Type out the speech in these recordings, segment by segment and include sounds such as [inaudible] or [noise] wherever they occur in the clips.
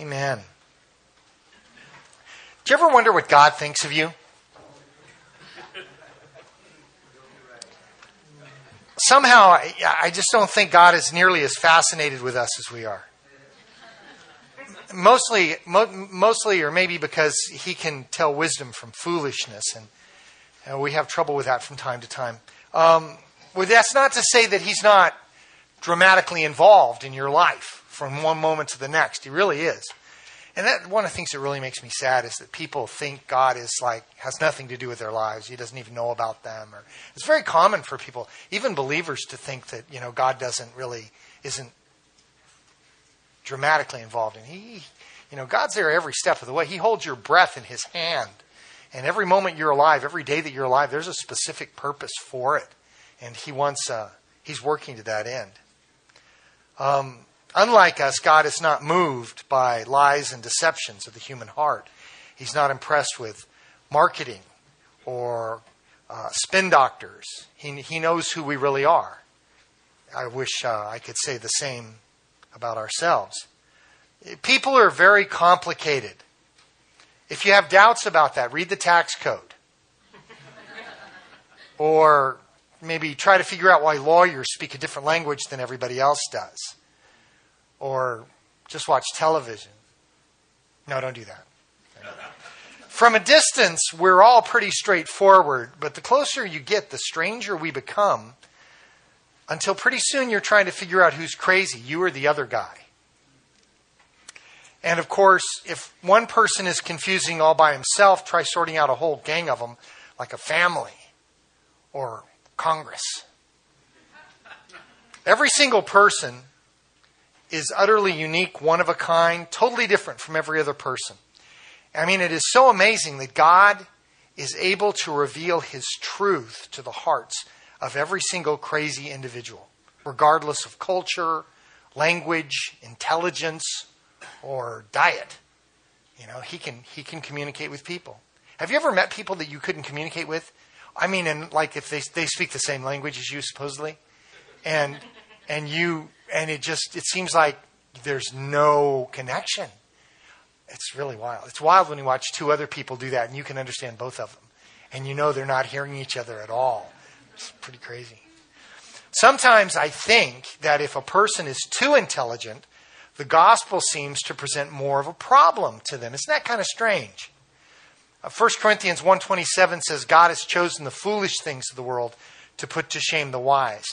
Amen. Do you ever wonder what God thinks of you? Somehow, I just don't think God is nearly as fascinated with us as we are. Mostly, mo- mostly, or maybe because He can tell wisdom from foolishness, and, and we have trouble with that from time to time. Um, well, that's not to say that He's not dramatically involved in your life from one moment to the next. He really is. And that one of the things that really makes me sad is that people think God is like has nothing to do with their lives. He doesn't even know about them. Or it's very common for people, even believers, to think that you know God doesn't really isn't dramatically involved in. He, you know, God's there every step of the way. He holds your breath in His hand, and every moment you're alive, every day that you're alive, there's a specific purpose for it, and He wants. Uh, he's working to that end. Um, unlike us, God is not moved by lies and deceptions of the human heart. He's not impressed with marketing or uh, spin doctors. He, he knows who we really are. I wish uh, I could say the same about ourselves. People are very complicated. If you have doubts about that, read the tax code. or maybe try to figure out why lawyers speak a different language than everybody else does. Or just watch television. No, don't do that. From a distance, we're all pretty straightforward, but the closer you get, the stranger we become until pretty soon you're trying to figure out who's crazy, you or the other guy. And of course, if one person is confusing all by himself, try sorting out a whole gang of them like a family or Congress. Every single person is utterly unique, one of a kind, totally different from every other person. I mean, it is so amazing that God is able to reveal his truth to the hearts of every single crazy individual, regardless of culture, language, intelligence, or diet. You know, he can he can communicate with people. Have you ever met people that you couldn't communicate with? I mean, and like if they they speak the same language as you supposedly, and and you and it just it seems like there's no connection. It's really wild. It's wild when you watch two other people do that and you can understand both of them, and you know they're not hearing each other at all. It's pretty crazy. Sometimes I think that if a person is too intelligent, the gospel seems to present more of a problem to them. Isn't that kind of strange? 1 uh, Corinthians 1.27 says, God has chosen the foolish things of the world to put to shame the wise.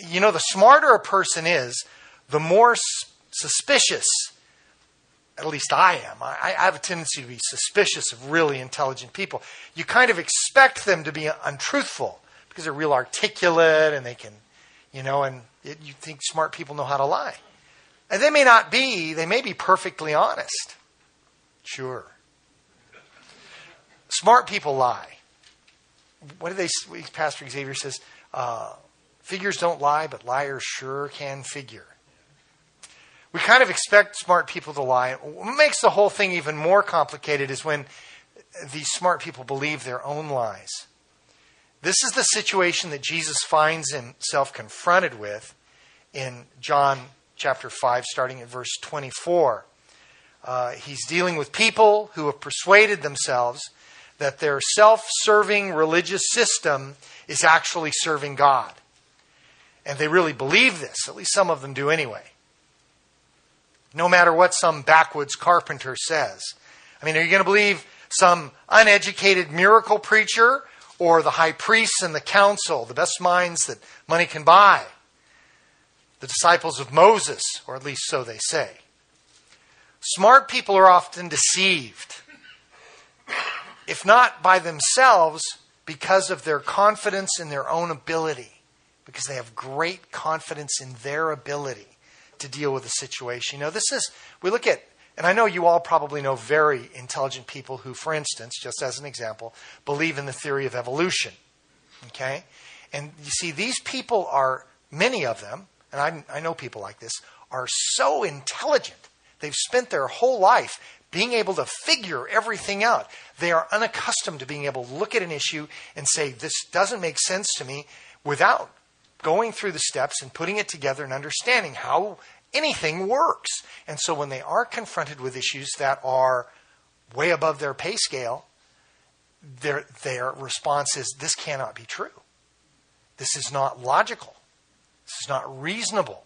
You know, the smarter a person is, the more suspicious, at least I am. I, I have a tendency to be suspicious of really intelligent people. You kind of expect them to be untruthful because they're real articulate and they can, you know, and it, you think smart people know how to lie. And they may not be, they may be perfectly honest. Sure. Smart people lie. What do they? Pastor Xavier says, uh, "Figures don't lie, but liars sure can figure." We kind of expect smart people to lie. What makes the whole thing even more complicated is when these smart people believe their own lies. This is the situation that Jesus finds himself confronted with in John chapter 5, starting at verse 24. Uh, he's dealing with people who have persuaded themselves that their self serving religious system is actually serving God. And they really believe this, at least some of them do anyway. No matter what some backwoods carpenter says. I mean, are you going to believe some uneducated miracle preacher or the high priests and the council, the best minds that money can buy? The disciples of Moses, or at least so they say. Smart people are often deceived if not by themselves, because of their confidence in their own ability, because they have great confidence in their ability to deal with the situation. You know, this is, we look at, and I know you all probably know very intelligent people who, for instance, just as an example, believe in the theory of evolution. Okay? And you see, these people are, many of them, and I, I know people like this, are so intelligent. They've spent their whole life being able to figure everything out. They are unaccustomed to being able to look at an issue and say, this doesn't make sense to me without going through the steps and putting it together and understanding how anything works. And so when they are confronted with issues that are way above their pay scale, their, their response is this cannot be true. This is not logical. This is not reasonable.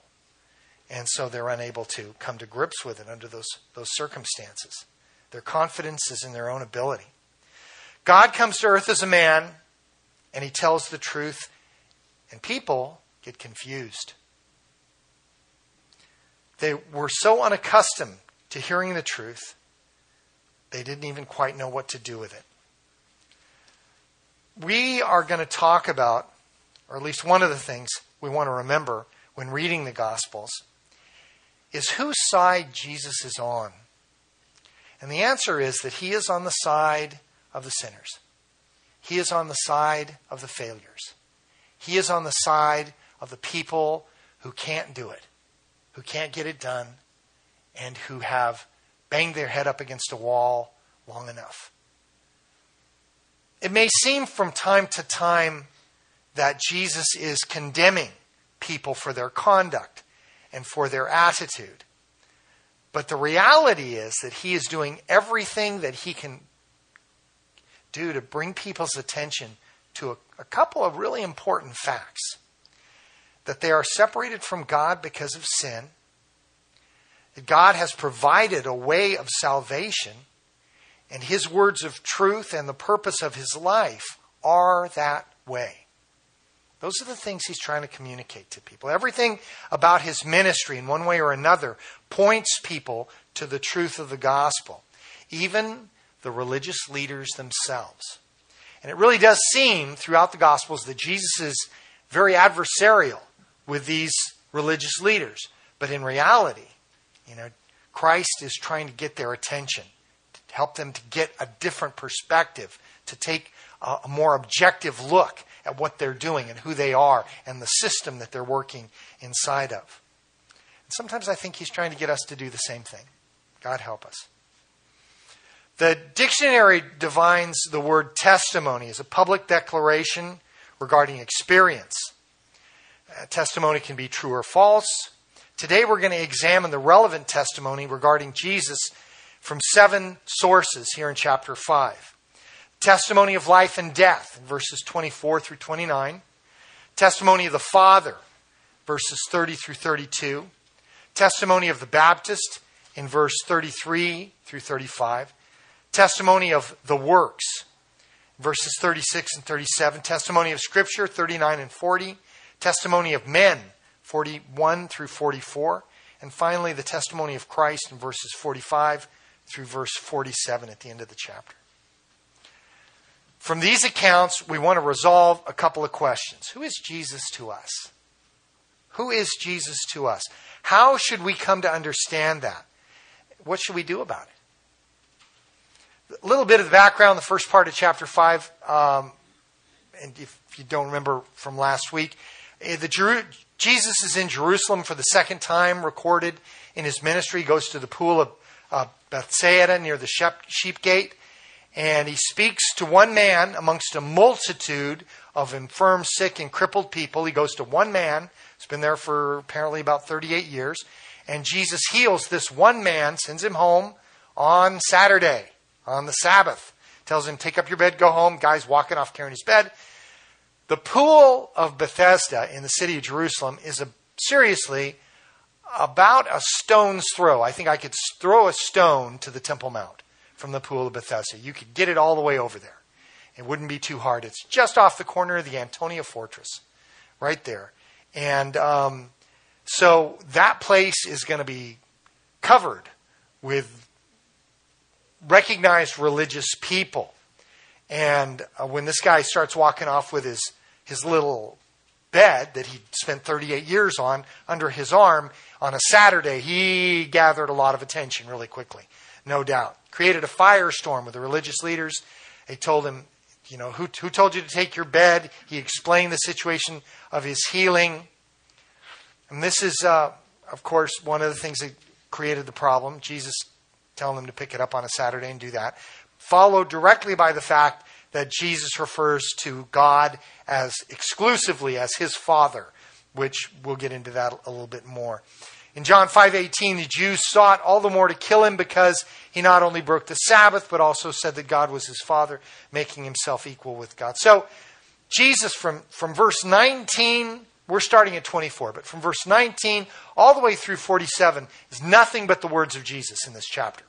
And so they're unable to come to grips with it under those, those circumstances. Their confidence is in their own ability. God comes to earth as a man, and he tells the truth, and people get confused. They were so unaccustomed to hearing the truth, they didn't even quite know what to do with it. We are going to talk about, or at least one of the things we want to remember when reading the Gospels, is whose side Jesus is on. And the answer is that he is on the side of the sinners. He is on the side of the failures. He is on the side of the people who can't do it, who can't get it done, and who have banged their head up against a wall long enough. It may seem from time to time that Jesus is condemning people for their conduct and for their attitude. But the reality is that he is doing everything that he can do to bring people's attention to a, a, couple of really important facts that they are separated from God because of sin, that God has provided a way of salvation, and his words of truth and the purpose of his life are that way. Those are the things he's trying to communicate to people. Everything about his ministry, in one way or another, points people to the truth of the gospel, even the religious leaders themselves. And it really does seem throughout the gospels that Jesus is very adversarial with these religious leaders. But in reality, you know, Christ is trying to get their attention, to help them to get a different perspective, to take a, more objective look at what they're doing and who they are and the system that they're working inside of. And sometimes I think he's trying to get us to do the same thing. God help us. The dictionary defines the word testimony as a public declaration regarding experience. A testimony can be true or false. Today we're going to examine the relevant testimony regarding Jesus from seven sources here in chapter 5 testimony of life and death, verses 24 through 29, testimony of the Father, verses 30 through 32, testimony of the Baptist in verse 33 through 35, testimony of the works, verses 36 and 37, testimony of Scripture, 39 and 40, testimony of men, 41 through 44, and finally the testimony of Christ in verses 45 through verse 47 at the end of the chapter. From these accounts, we want to resolve a couple of questions. Who is Jesus to us? Who is Jesus to us? How should we come to understand that? What should we do about it? A little bit of the background, the first part of chapter 5, um, and if you don't remember from last week, eh, the Jeru- Jesus is in Jerusalem for the second time recorded in his ministry. He goes to the pool of uh, Bethsaida near the sheep gate and he speaks to one man amongst a multitude of infirm, sick, and crippled people. He goes to one man, who's been there for apparently about 38 years, and Jesus heals this one man, sends him home on Saturday, on the Sabbath. Tells him, Take up your bed, go home. Guy's walking off carrying his bed. The pool of Bethesda in the city of Jerusalem is a, seriously about a stone's throw. I think I could throw a stone to the Temple Mount from the Pool of Bethesda. You could get it all the way over there. It wouldn't be too hard. It's just off the corner of the Antonia Fortress, right there. And um, so that place is going to be covered with recognized religious people. And uh, when this guy starts walking off with his, his little bed that he spent 38 years on under his arm on a Saturday, he gathered a lot of attention really quickly, no doubt created a firestorm with the religious leaders. They told him, you know, who, who told you to take your bed? He explained the situation of his healing. And this is, uh, of course, one of the things that created the problem. Jesus telling them to pick it up on a Saturday and do that. Followed directly by the fact that Jesus refers to God as exclusively as his Father, which we'll get into that a little bit more. In John 5:18, the Jews sought all the more to kill him because he not only broke the Sabbath but also said that God was his father, making himself equal with God. So, Jesus from from verse 19, we're starting at 24, but from verse 19 all the way through 47 is nothing but the words of Jesus in this chapter.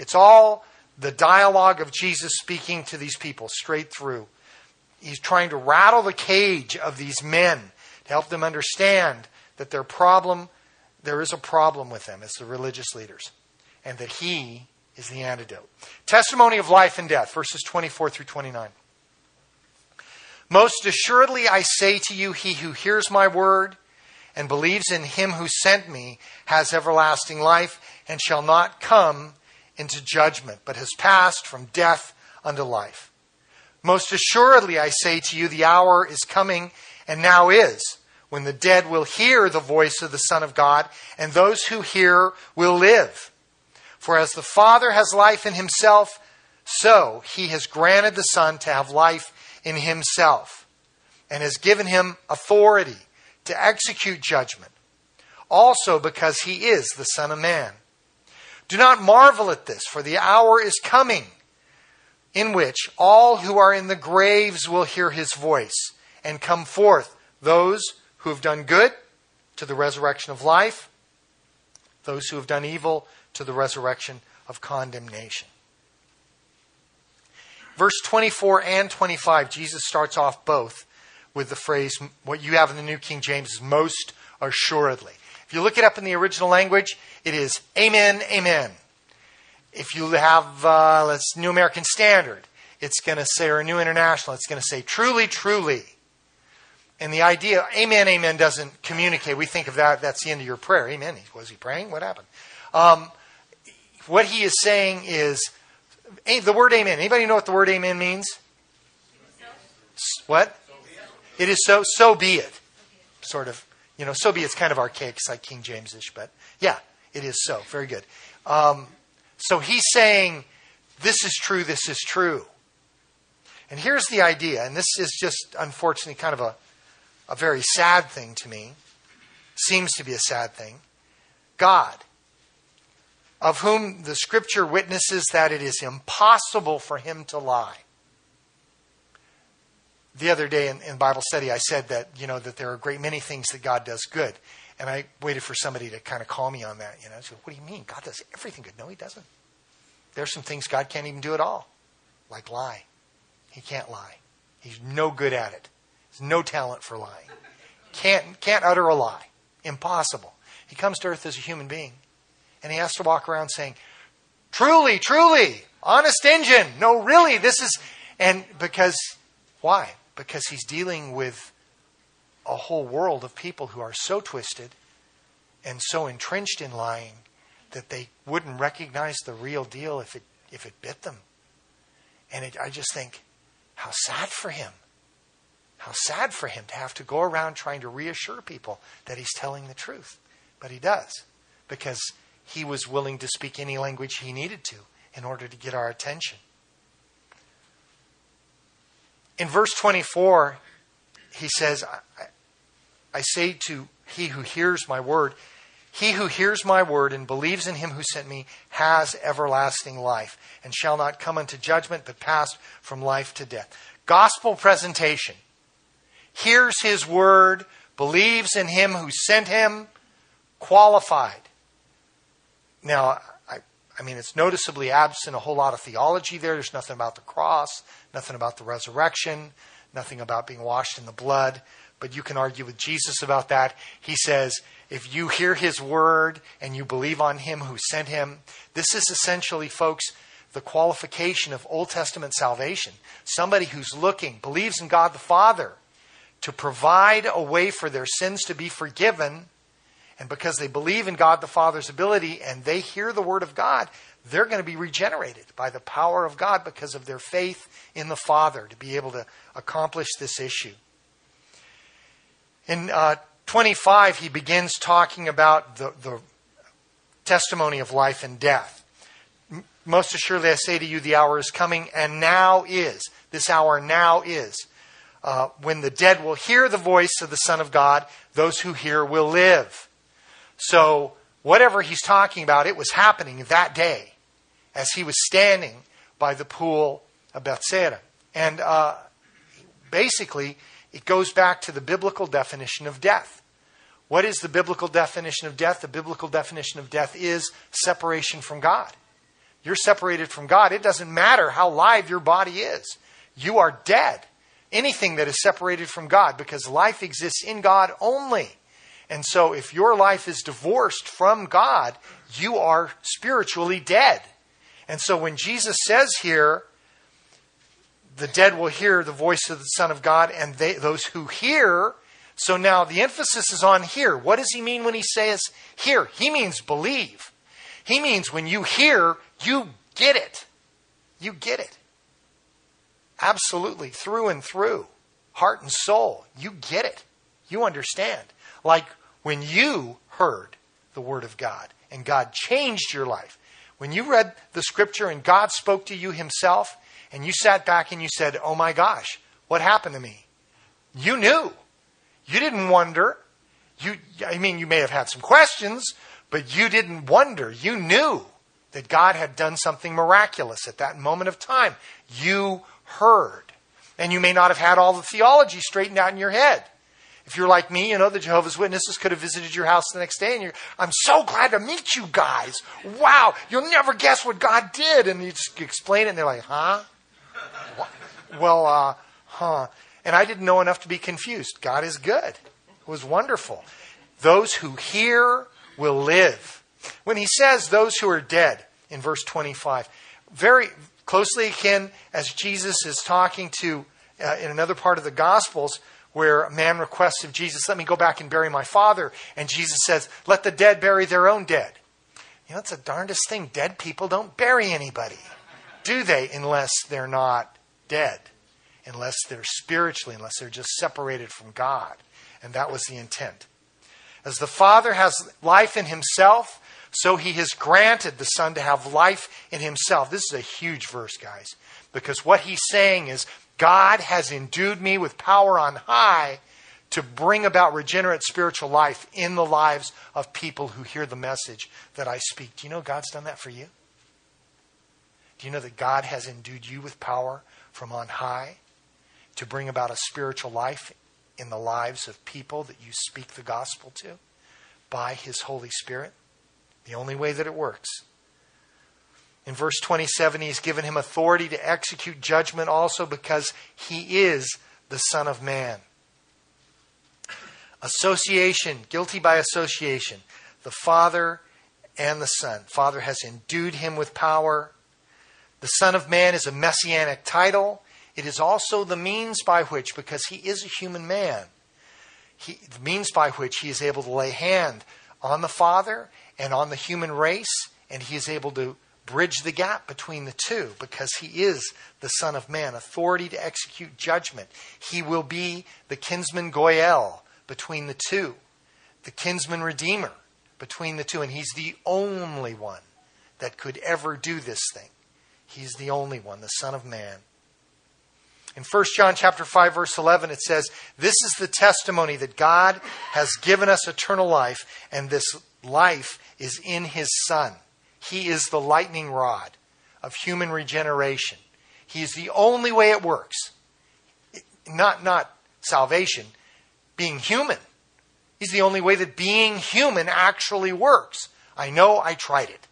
It's all the dialogue of Jesus speaking to these people straight through. He's trying to rattle the cage of these men to help them understand that their problem, there is a problem with them as the religious leaders, and that He is the antidote. Testimony of life and death, verses 24 through 29. Most assuredly I say to you, he who hears my word and believes in him who sent me has everlasting life and shall not come into judgment, but has passed from death unto life. Most assuredly, I say to you, the hour is coming, and now is, when the dead will hear the voice of the Son of God, and those who hear will live. For as the Father has life in himself, so he has granted the Son to have life in himself, and has given him authority to execute judgment, also because he is the Son of Man. Do not marvel at this, for the hour is coming in which all who are in the graves will hear his voice and come forth, those who have done good to the resurrection of life, those who have done evil to the resurrection of condemnation. Verse 24 and 25, Jesus starts off both with the phrase, what you have in the New King James is most assuredly. If you look it up in the original language, it is Amen, Amen. If you have, uh, let's New American Standard, it's going to say, or New International, it's going to say truly, truly. And the idea, Amen, Amen, doesn't communicate. We think of that, that's the end of your prayer. Amen. Was he praying? What happened? Um, what he is saying is, the word Amen. Anybody know what the word Amen means? What? It is so, so be it. Sort of you know, so be it's kind of archaic, it's like King James ish, but yeah, it is so. Very good. Um, so he's saying, this is true, this is true. And here's the idea, and this is just unfortunately kind of a, a very sad thing to me, seems to be a sad thing. God, of whom the scripture witnesses that it is impossible for him to lie the other day in, in, Bible study, I said that you know that there are a great many things that God does good, and I waited for somebody to kind of call me on that. You know, I said, "What do you mean? God does everything good?" No, He doesn't. There's some things God can't even do at all, like lie. He can't lie. He's no good at it. He's no talent for lying. Can't can't utter a lie. Impossible. He comes to earth as a human being, and he has to walk around saying, "Truly, truly, honest engine. No, really, this is." And because why? Because he's dealing with a whole world of people who are so twisted and so entrenched in lying that they wouldn't recognize the real deal if it if it bit them. And it, I just think, how sad for him. How sad for him to have to go around trying to reassure people that he's telling the truth. But he does, because he was willing to speak any language he needed to in order to get our attention. In verse 24, he says, I, I say to he who hears my word, he who hears my word and believes in him who sent me has everlasting life and shall not come unto judgment, but pass from life to death. Gospel presentation. Hears his word, believes in him who sent him, qualified. Now, I mean, it's noticeably absent a whole lot of theology there. There's nothing about the cross, nothing about the resurrection, nothing about being washed in the blood. But you can argue with Jesus about that. He says, if you hear his word and you believe on him who sent him, this is essentially, folks, the qualification of Old Testament salvation. Somebody who's looking, believes in God the Father to provide a way for their sins to be forgiven and because they believe in God the Father's ability and they hear the Word of God, they're going to be regenerated by the power of God because of their faith in the Father to be able to accomplish this issue. In uh, 25, he begins talking about the, the testimony of life and death. Most assuredly, I say to you, the hour is coming, and now is. This hour now is. Uh, when the dead will hear the voice of the Son of God, those who hear will live. So whatever he's talking about, it was happening that day as he was standing by the pool of Bethsaida. And uh, basically, it goes back to the biblical definition of death. What is the biblical definition of death? The biblical definition of death is separation from God. You're separated from God. It doesn't matter how live your body is. You are dead. Anything that is separated from God because life exists in God only. And so if your life is divorced from God, you are spiritually dead. And so when Jesus says here, the dead will hear the voice of the Son of God, and they, those who hear. So now the emphasis is on hear. What does he mean when he says hear? He means believe. He means when you hear, you get it. You get it. Absolutely, through and through, heart and soul. You get it. You understand. Like when you heard the Word of God and God changed your life. When you read the Scripture and God spoke to you Himself, and you sat back and you said, Oh my gosh, what happened to me? You knew. You didn't wonder. You, I mean, you may have had some questions, but you didn't wonder. You knew that God had done something miraculous at that moment of time. You heard. And you may not have had all the theology straightened out in your head. If you're like me, you know, the Jehovah's Witnesses could have visited your house the next day and you're, I'm so glad to meet you guys. Wow, you'll never guess what God did. And you just explain it and they're like, huh? well, uh, huh. And I didn't know enough to be confused. God is good. It was wonderful. Those who hear will live. When he says those who are dead in verse 25, very closely akin as Jesus is talking to uh, in another part of the Gospels where a man requests of Jesus, Let me go back and bury my father. And Jesus says, Let the dead bury their own dead. You know, it's the darndest thing. Dead people don't bury anybody, do they? Unless they're not dead, unless they're spiritually, unless they're just separated from God. And that was the intent. As the Father has life in himself, so he has granted the Son to have life in himself. This is a huge verse, guys, because what he's saying is God has endued me with power on high to bring about regenerate spiritual life in the lives of people who hear the message that I speak. Do you know God's done that for you? Do you know that God has endued you with power from on high to bring about a spiritual life in the lives of people that you speak the gospel to by His Holy Spirit? The only way that it works in verse 27, he's given him authority to execute judgment also because he is the Son of Man. Association, guilty by association. The Father and the Son. Father has endued him with power. The Son of Man is a messianic title. It is also the means by which, because he is a human man, he, the means by which he is able to lay hand on the Father and on the human race, and he is able to bridge the gap between the two because he is the Son of Man, authority to execute judgment. He will be the kinsman Goel between the two, the kinsman redeemer between the two, and he's the only one that could ever do this thing. He's the only one, the Son of Man. In 1 John chapter 5 verse 11 it says, "This is the testimony that God has given us eternal life, and this life is in his Son." He is the lightning rod of human regeneration. He is the only way it works. Not, not salvation, being human. He's the only way that being human actually works. I know I tried it.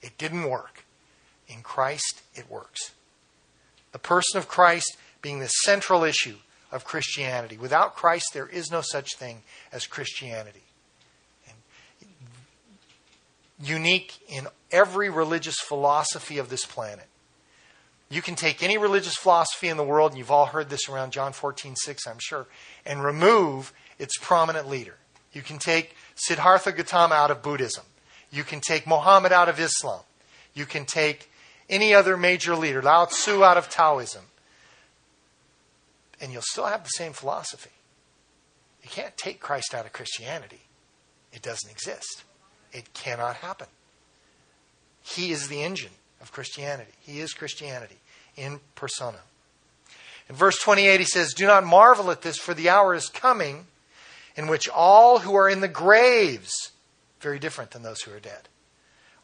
It didn't work. In Christ, it works. The person of Christ being the central issue of Christianity. Without Christ, there is no such thing as Christianity unique in every religious philosophy of this planet. You can take any religious philosophy in the world, and you've all heard this around John 14, 6, I'm sure, and remove its prominent leader. You can take Siddhartha Gautama out of Buddhism. You can take Muhammad out of Islam. You can take any other major leader, Lao Tzu out of Taoism. And you'll still have the same philosophy. You can't take Christ out of Christianity, it doesn't exist. It cannot happen. He is the engine of Christianity. He is Christianity in persona. In verse 28, he says, Do not marvel at this, for the hour is coming in which all who are in the graves very different than those who are dead.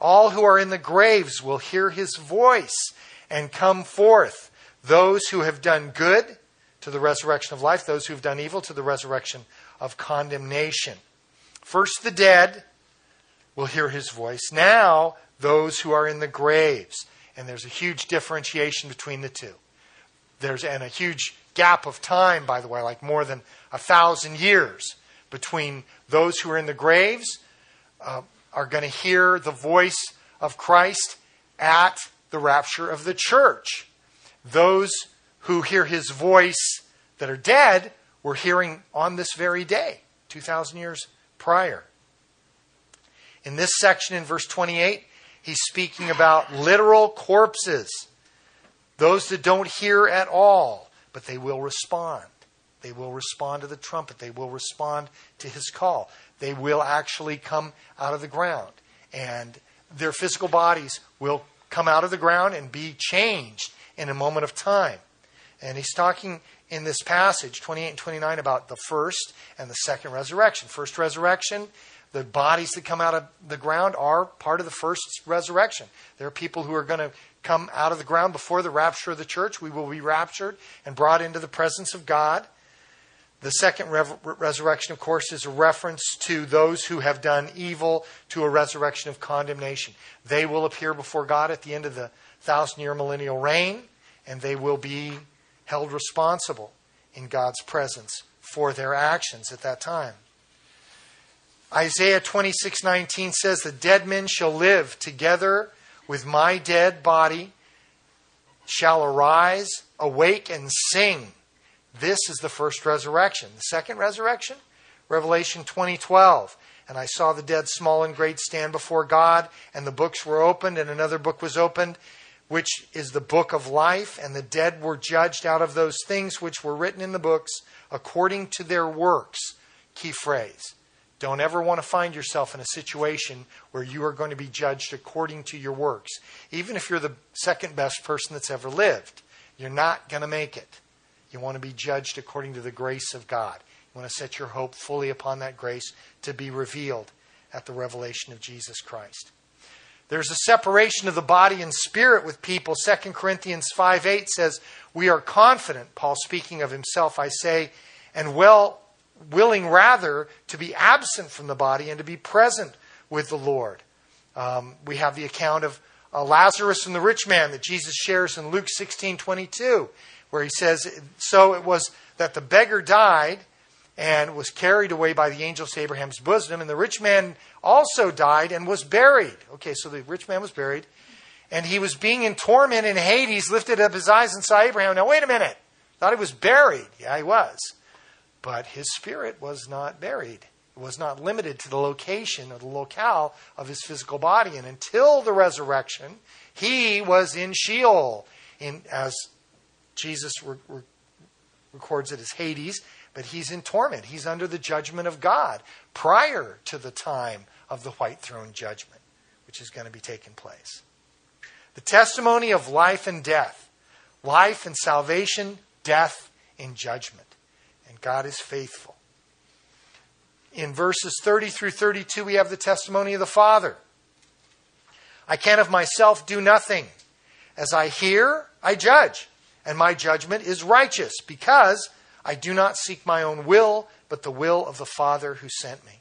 All who are in the graves will hear his voice and come forth. Those who have done good to the resurrection of life, those who have done evil to the resurrection of condemnation. First, the dead will hear his voice. Now, those who are in the graves. And there's a huge differentiation between the two. There's and a huge gap of time, by the way, like more than a thousand years between those who are in the graves uh, are going to hear the voice of Christ at the rapture of the church. Those who hear his voice that are dead were hearing on this very day, 2,000 years prior. In this section in verse 28, he's speaking about literal corpses, those that don't hear at all, but they will respond. They will respond to the trumpet. They will respond to his call. They will actually come out of the ground. And their physical bodies will come out of the ground and be changed in a moment of time. And he's talking in this passage, 28 and 29, about the first and the second resurrection. First resurrection, the bodies that come out of the ground are part of the first resurrection. There are people who are going to come out of the ground before the rapture of the church. We will be raptured and brought into the presence of God. The second resurrection, of course, is a reference to those who have done evil to a resurrection of condemnation. They will appear before God at the end of the thousand year millennial reign, and they will be held responsible in God's presence for their actions at that time. Isaiah 26:19 says the dead men shall live together with my dead body shall arise awake and sing this is the first resurrection. The second resurrection, Revelation 20:12. And I saw the dead, small and great, stand before God, and the books were opened, and another book was opened, which is the book of life, and the dead were judged out of those things which were written in the books according to their works. Key phrase. Don't ever want to find yourself in a situation where you are going to be judged according to your works. Even if you're the second best person that's ever lived, you're not going to make it. You want to be judged according to the grace of God. You want to set your hope fully upon that grace to be revealed at the revelation of Jesus Christ. There's a separation of the body and spirit with people. 2 Corinthians 5 8 says, We are confident, Paul speaking of himself, I say, and well willing rather to be absent from the body and to be present with the Lord. Um, we have the account of uh, Lazarus and the rich man that Jesus shares in Luke 16 22 where he says, So it was that the beggar died and was carried away by the angels to Abraham's bosom, and the rich man also died and was buried. Okay, so the rich man was buried, and he was being in torment in Hades, lifted up his eyes and saw Abraham. Now, wait a minute. Thought he was buried. Yeah, he was. But his spirit was not buried. It was not limited to the location or the locale of his physical body. And until the resurrection, he was in Sheol, in, as Jesus re- re- records it as Hades, but he's in torment. He's under the judgment of God prior to the time of the white throne judgment, which is going to be taking place. The testimony of life and death, life and salvation, death and judgment. And God is faithful. In verses 30 through 32, we have the testimony of the Father. I can of myself do nothing. As I hear, I judge and my judgment is righteous, because I do not seek my own will, but the will of the Father who sent me.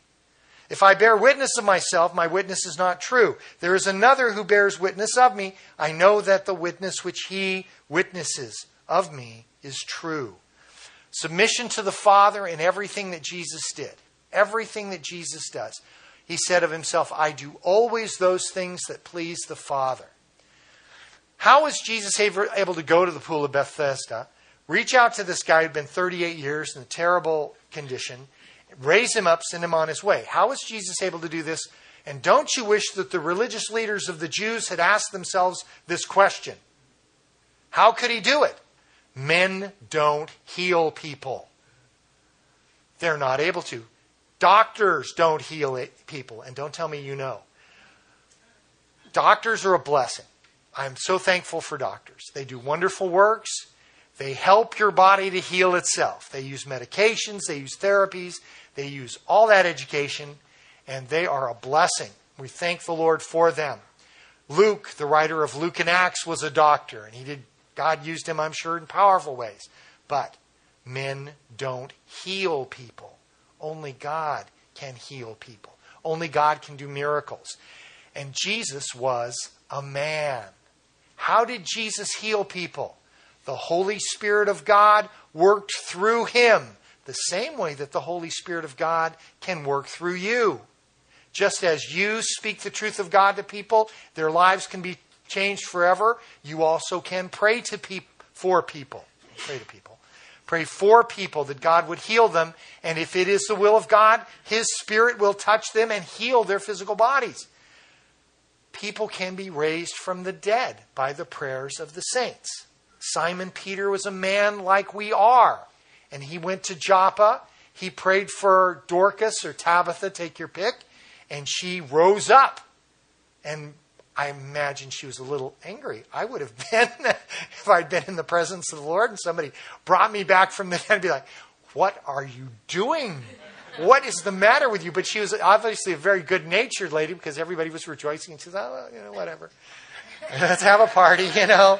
If I bear witness of myself, my witness is not true. There is another who bears witness of me. I know that the witness which he witnesses of me is true. Submission to the Father in everything that Jesus did, everything that Jesus does. He said of himself, I do always those things that please the Father. How was Jesus able to go to the pool of Bethesda, reach out to this guy who'd been 38 years in a terrible condition, raise him up, send him on his way? How was Jesus able to do this? And don't you wish that the religious leaders of the Jews had asked themselves this question? How could he do it? Men don't heal people. They're not able to. Doctors don't heal people. And don't tell me you know. Doctors are a blessing. I'm so thankful for doctors. They do wonderful works. They help your body to heal itself. They use medications, they use therapies, they use all that education, and they are a blessing. We thank the Lord for them. Luke, the writer of Luke and Acts, was a doctor, and he did God used him, I'm sure, in powerful ways. But men don't heal people. Only God can heal people. Only God can do miracles. And Jesus was a man. How did Jesus heal people? The Holy Spirit of God worked through him the same way that the Holy Spirit of God can work through you. Just as you speak the truth of God to people, their lives can be changed forever. You also can pray to people for people. Pray to people. Pray for people that God would heal them. And if it is the will of God, His Spirit will touch them and heal their physical bodies. People can be raised from the dead by the prayers of the saints. Simon Peter was a man like we are. And he went to Joppa. He prayed for Dorcas or Tabitha, take your pick. And she rose up. And I imagine she was a little angry. I would have [laughs] been if I'd been in the presence of the Lord and somebody brought me back from the [laughs] dead and be like, What are you doing? What is the matter with you? But she was obviously a very good natured lady because everybody was rejoicing. And she said, Oh, you know, whatever. [laughs] Let's have a party, you know.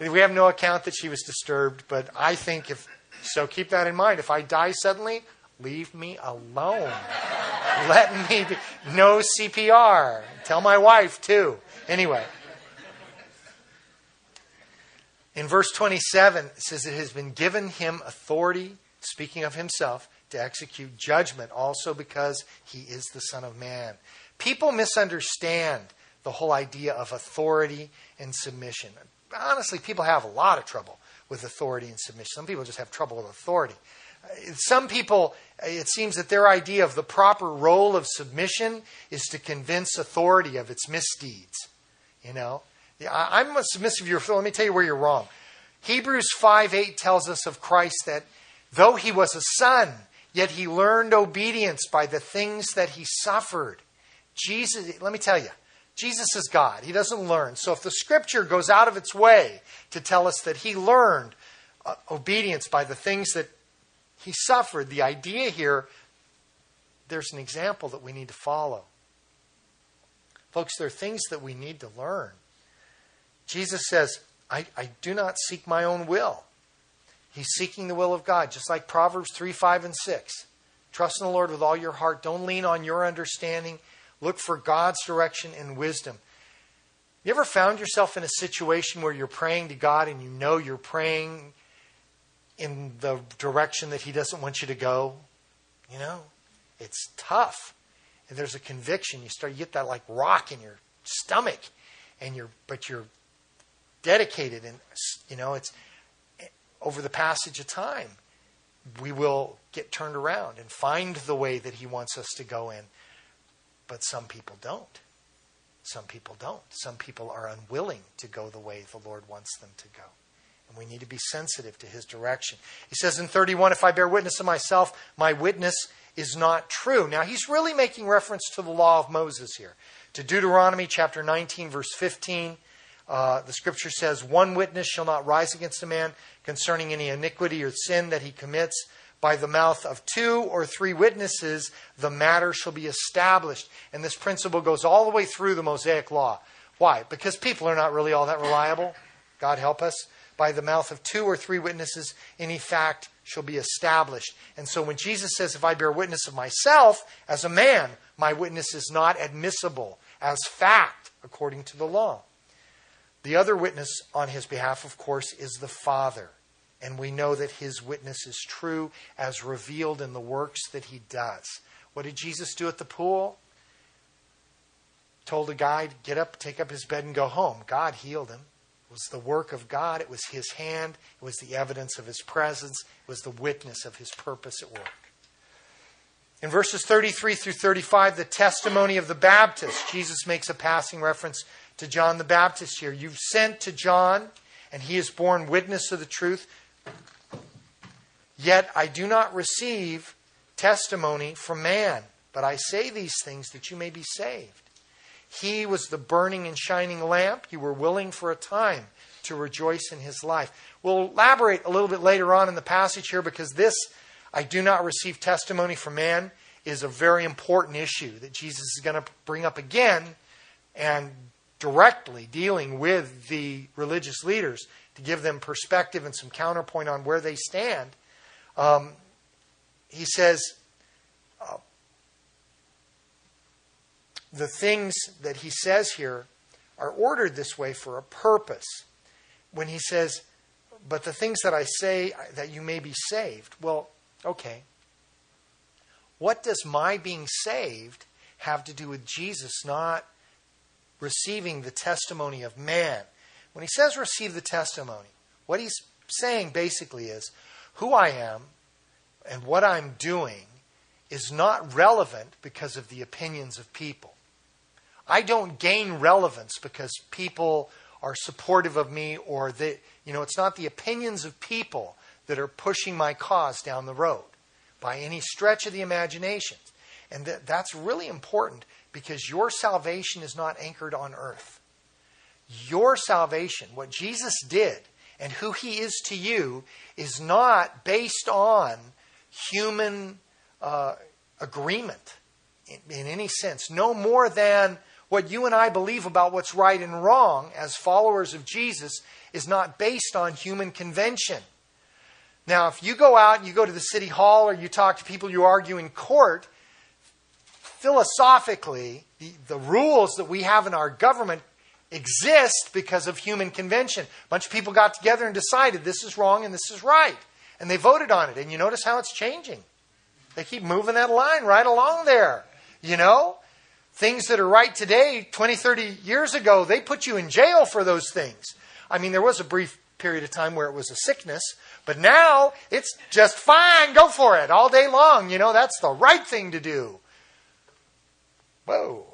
We have no account that she was disturbed, but I think if so, keep that in mind. If I die suddenly, leave me alone. Let me be. No CPR. Tell my wife, too. Anyway. In verse 27, it says, It has been given him authority, speaking of himself, to execute judgment, also because he is the Son of Man. People misunderstand the whole idea of authority and submission. Honestly, people have a lot of trouble with authority and submission. Some people just have trouble with authority. Some people, it seems that their idea of the proper role of submission is to convince authority of its misdeeds. You know, I'm a submissive viewer. Let me tell you where you're wrong. Hebrews 5 8 tells us of Christ that though he was a son, yet he learned obedience by the things that he suffered. Jesus, let me tell you, Jesus is God. He doesn't learn. So if the scripture goes out of its way to tell us that he learned uh, obedience by the things that he suffered, the idea here, there's an example that we need to follow. Folks, there are things that we need to learn. Jesus says, I, I do not seek my own will. He's seeking the will of God, just like Proverbs 3, 5, and 6. Trust in the Lord with all your heart. Don't lean on your understanding. Look for God's direction and wisdom. You ever found yourself in a situation where you're praying to God and you know you're praying in the direction that He doesn't want you to go? You know, it's tough and there's a conviction, you start you get that like rock in your stomach, and you're but you're dedicated, and you know it's eh, over the passage of time, we will get turned around and find the way that He wants us to go in. But some people don't. Some people don't. Some people are unwilling to go the way the Lord wants them to go. And we need to be sensitive to His direction. He says in 31 If I bear witness of myself, my witness is not true. Now, he's really making reference to the law of Moses here. To Deuteronomy chapter 19, verse 15, uh, the scripture says, One witness shall not rise against a man concerning any iniquity or sin that he commits. By the mouth of two or three witnesses, the matter shall be established. And this principle goes all the way through the Mosaic law. Why? Because people are not really all that reliable. God help us. By the mouth of two or three witnesses, any fact shall be established. And so when Jesus says, If I bear witness of myself as a man, my witness is not admissible as fact according to the law. The other witness on his behalf, of course, is the Father. And we know that his witness is true as revealed in the works that he does. What did Jesus do at the pool? Told a guy to get up, take up his bed, and go home. God healed him was the work of God, it was His hand, it was the evidence of His presence, it was the witness of His purpose at work. In verses 33 through 35, the testimony of the Baptist, Jesus makes a passing reference to John the Baptist here. You've sent to John, and he has borne witness of the truth. Yet I do not receive testimony from man, but I say these things that you may be saved. He was the burning and shining lamp. You were willing for a time to rejoice in his life. We'll elaborate a little bit later on in the passage here because this, I do not receive testimony from man, is a very important issue that Jesus is going to bring up again and directly dealing with the religious leaders to give them perspective and some counterpoint on where they stand. Um, he says, the things that he says here are ordered this way for a purpose. When he says, but the things that I say that you may be saved, well, okay. What does my being saved have to do with Jesus not receiving the testimony of man? When he says receive the testimony, what he's saying basically is who I am and what I'm doing is not relevant because of the opinions of people. I don't gain relevance because people are supportive of me or that, you know, it's not the opinions of people that are pushing my cause down the road by any stretch of the imagination. And that, that's really important because your salvation is not anchored on earth. Your salvation, what Jesus did and who he is to you, is not based on human uh, agreement in, in any sense. No more than what you and I believe about what's right and wrong as followers of Jesus is not based on human convention. Now, if you go out and you go to the city hall or you talk to people you argue in court, philosophically, the, the rules that we have in our government exist because of human convention. A bunch of people got together and decided this is wrong and this is right. And they voted on it. And you notice how it's changing. They keep moving that line right along there. You know? Things that are right today, 20, 30 years ago, they put you in jail for those things. I mean, there was a brief period of time where it was a sickness, but now it's just fine, go for it all day long. You know, that's the right thing to do. Whoa,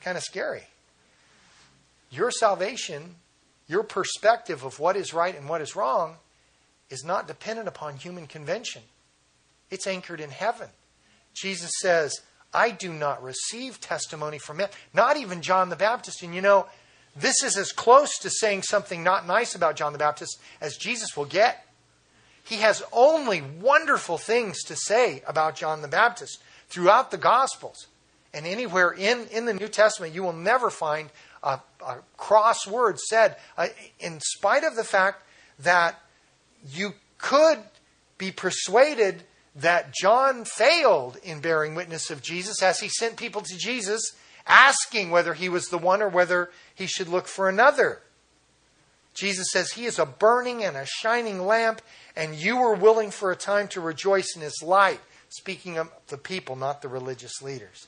kind of scary. Your salvation, your perspective of what is right and what is wrong, is not dependent upon human convention. It's anchored in heaven. Jesus says, I do not receive testimony from men, not even John the Baptist. And you know, this is as close to saying something not nice about John the Baptist as Jesus will get. He has only wonderful things to say about John the Baptist throughout the Gospels. And anywhere in, in the New Testament, you will never find a, a cross word said, uh, in spite of the fact that you could be persuaded that John failed in bearing witness of Jesus as he sent people to Jesus asking whether he was the one or whether he should look for another. Jesus says he is a burning and a shining lamp, and you were willing for a time to rejoice in his light. Speaking of the people, not the religious leaders.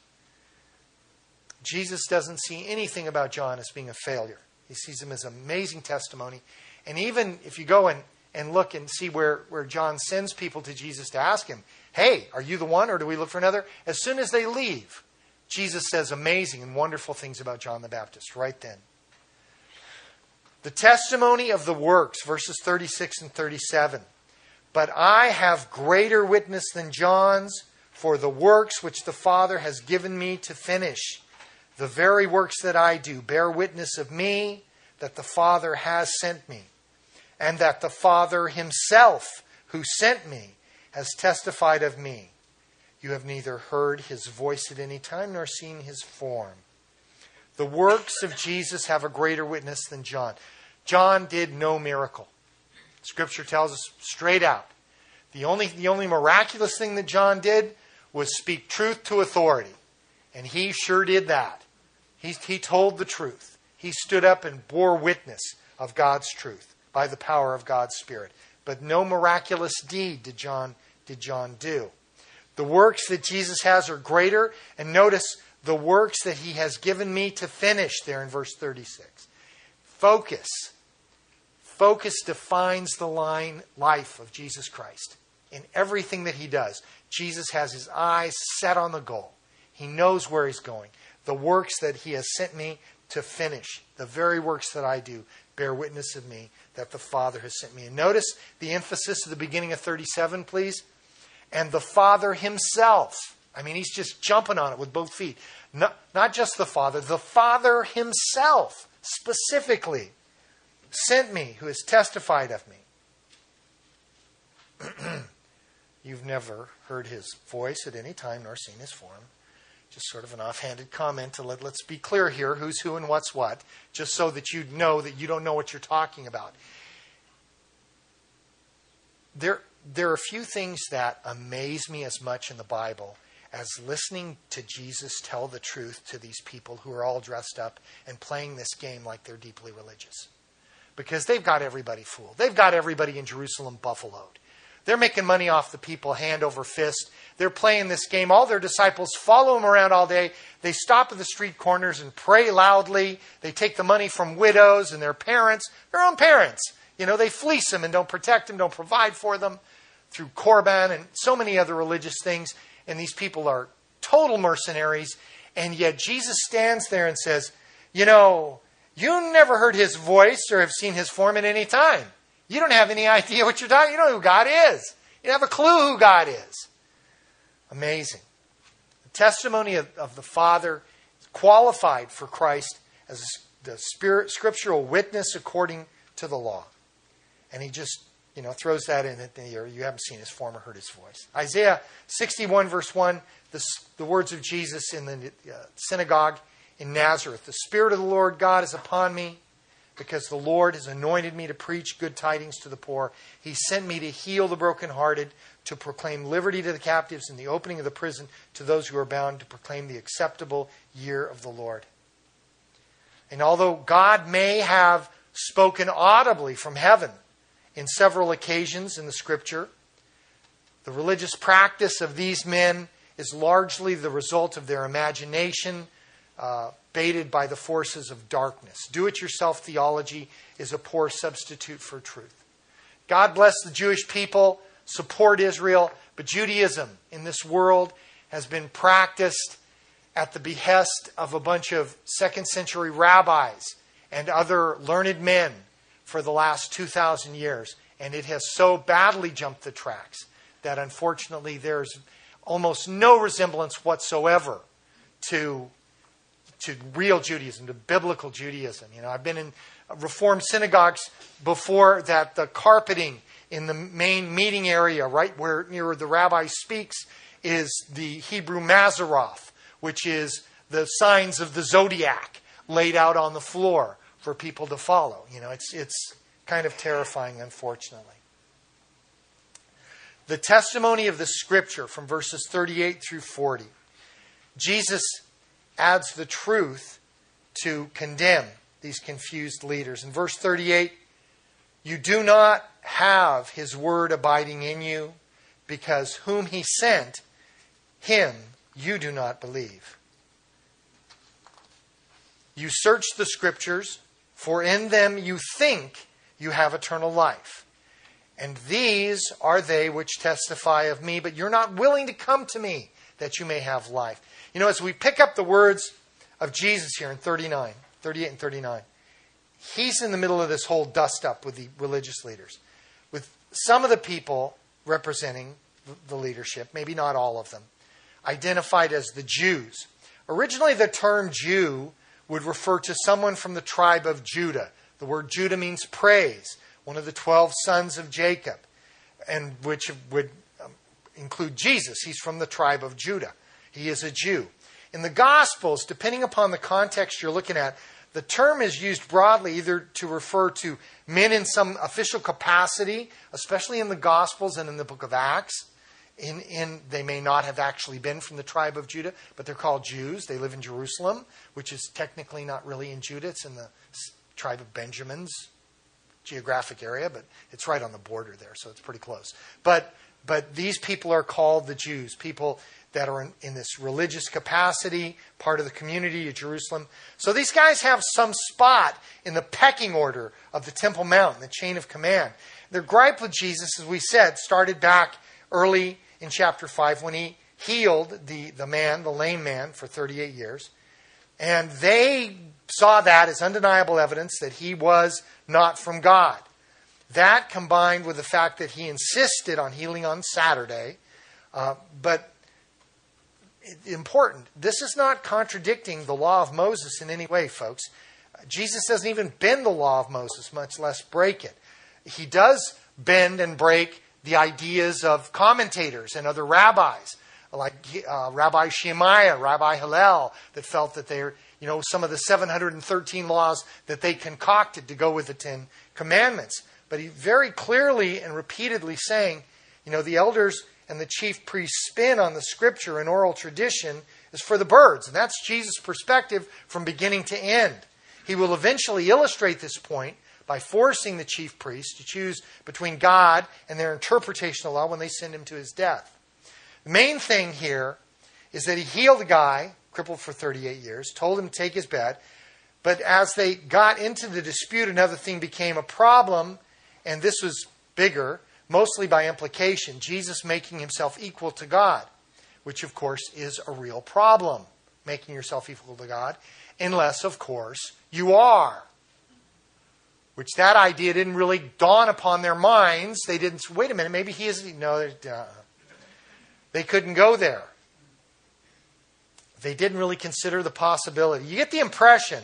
Jesus doesn't see anything about John as being a failure. He sees him as amazing testimony. And even if you go and, and look and see where, where John sends people to Jesus to ask him, hey, are you the one or do we look for another? As soon as they leave, Jesus says amazing and wonderful things about John the Baptist right then. The testimony of the works, verses 36 and 37. But I have greater witness than John's for the works which the Father has given me to finish. The very works that I do bear witness of me that the Father has sent me, and that the Father himself, who sent me, has testified of me. You have neither heard his voice at any time nor seen his form. The works of Jesus have a greater witness than John. John did no miracle. Scripture tells us straight out. The only, the only miraculous thing that John did was speak truth to authority. And he sure did that. He, he told the truth. He stood up and bore witness of God's truth by the power of God's Spirit. But no miraculous deed did John, did John do. The works that Jesus has are greater. And notice the works that he has given me to finish there in verse 36. Focus. Focus defines the line life of Jesus Christ. In everything that he does, Jesus has his eyes set on the goal. He knows where he's going. The works that he has sent me to finish, the very works that I do, bear witness of me that the Father has sent me. And notice the emphasis at the beginning of 37, please. And the Father himself. I mean, he's just jumping on it with both feet. Not, not just the Father, the Father himself specifically sent me, who has testified of me. [clears throat] You've never heard his voice at any time nor seen his form. Just sort of an offhanded comment to let, let's be clear here who's who and what's what, just so that you know that you don't know what you're talking about. There, there are a few things that amaze me as much in the Bible as listening to Jesus tell the truth to these people who are all dressed up and playing this game like they're deeply religious. Because they've got everybody fooled. They've got everybody in Jerusalem buffaloed. They're making money off the people hand over fist. They're playing this game. All their disciples follow them around all day. They stop at the street corners and pray loudly. They take the money from widows and their parents, their own parents. You know, they fleece them and don't protect them, don't provide for them through Korban and so many other religious things. And these people are total mercenaries. And yet Jesus stands there and says, You know, you never heard his voice or have seen his form at any time. You don't have any idea what you're talking. You don't know who God is. You don't have a clue who God is. Amazing. The testimony of, of the Father is qualified for Christ as the spirit, scriptural witness according to the law. And he just, you know, throws that in at the. You haven't seen his form or heard his voice. Isaiah 61, verse 1, the, the words of Jesus in the uh, synagogue in Nazareth. The Spirit of the Lord God is upon me because the Lord has anointed me to preach good tidings to the poor. He sent me to heal the brokenhearted, to proclaim liberty to the captives and the opening of the prison to those who are bound, to proclaim the acceptable year of the Lord. And although God may have spoken audibly from heaven in several occasions in the scripture, the religious practice of these men is largely the result of their imagination, uh, baited by the forces of darkness. Do it yourself theology is a poor substitute for truth. God bless the Jewish people, support Israel, but Judaism in this world has been practiced at the behest of a bunch of second century rabbis and other learned men for the last 2,000 years. And it has so badly jumped the tracks that unfortunately there's almost no resemblance whatsoever to to real Judaism, to biblical Judaism. You know, I've been in Reformed synagogues before that the carpeting in the main meeting area, right where near the rabbi speaks, is the Hebrew Mazzaroth, which is the signs of the zodiac laid out on the floor for people to follow. You know, it's it's kind of terrifying, unfortunately. The testimony of the scripture from verses 38 through 40. Jesus adds the truth to condemn these confused leaders. In verse 38, you do not have his word abiding in you, because whom he sent, him you do not believe. You search the scriptures, for in them you think you have eternal life. And these are they which testify of me, but you're not willing to come to me that you may have life. You know, as we pick up the words of Jesus here in 39, 38 and 39, he's in the middle of this whole dust up with the religious leaders, with some of the people representing the leadership, maybe not all of them, identified as the Jews. Originally, the term Jew would refer to someone from the tribe of Judah. The word Judah means praise, one of the 12 sons of Jacob, and which would um, include Jesus. He's from the tribe of Judah. He is a Jew. In the Gospels, depending upon the context you're looking at, the term is used broadly either to refer to men in some official capacity, especially in the Gospels and in the book of Acts. In, in, they may not have actually been from the tribe of Judah, but they're called Jews. They live in Jerusalem, which is technically not really in Judah. It's in the tribe of Benjamin's geographic area, but it's right on the border there, so it's pretty close. But but these people are called the Jews, people that are in, in, this religious capacity, part of the community of Jerusalem. So these guys have some spot in the pecking order of the Temple Mount, the chain of command. Their gripe with Jesus, as we said, started back early in chapter 5 when he healed the, the man, the lame man, for 38 years. And they saw that as undeniable evidence that he was not from God. That combined with the fact that he insisted on healing on Saturday, uh, but important. This is not contradicting the law of Moses in any way, folks. Jesus doesn't even bend the law of Moses, much less break it. He does bend and break the ideas of commentators and other rabbis, like uh, Rabbi Shemaiah, Rabbi Hillel, that felt that they're, you know, some of the 713 laws that they concocted to go with the Ten Commandments. But he very clearly and repeatedly saying, you know, the elders and the chief priest's spin on the scripture and oral tradition is for the birds. And that's Jesus' perspective from beginning to end. He will eventually illustrate this point by forcing the chief priests to choose between God and their interpretation of law when they send him to his death. The main thing here is that he healed a guy, crippled for 38 years, told him to take his bed. But as they got into the dispute, another thing became a problem, and this was bigger, mostly by implication Jesus making himself equal to God, which of course is a real problem, making yourself equal to God, unless, of course, you are which that idea didn't really dawn upon their minds. They didn't, wait a minute, maybe he isn't. no, uh, they couldn't go there. They didn't really consider the possibility. You get the impression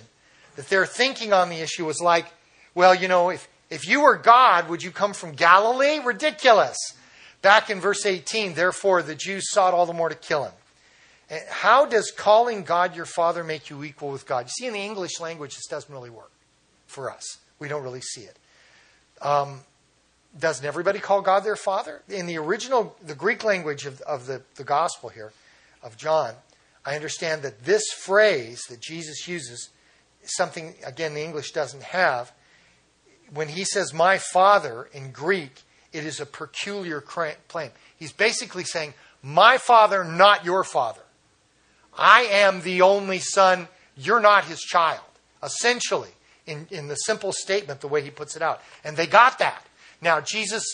that their thinking on the issue was like, well, you know, if, if you were God, would you come from Galilee? Ridiculous. Back in verse 18, therefore the Jews sought all the more to kill him. How does calling God your Father make you equal with God? You see, in the English language, this doesn't really work for us. We don't really see it. Um, doesn't everybody call God their Father? In the original, the Greek language of, of the, the gospel here, of John, I understand that this phrase that Jesus uses something, again, the English doesn't have. When he says, my Father in Greek, it is a peculiar claim. He's basically saying, my Father, not your Father. I am the only Son, you're not his child, essentially in, in the simple statement, the way he puts it out. And they got that. Now, Jesus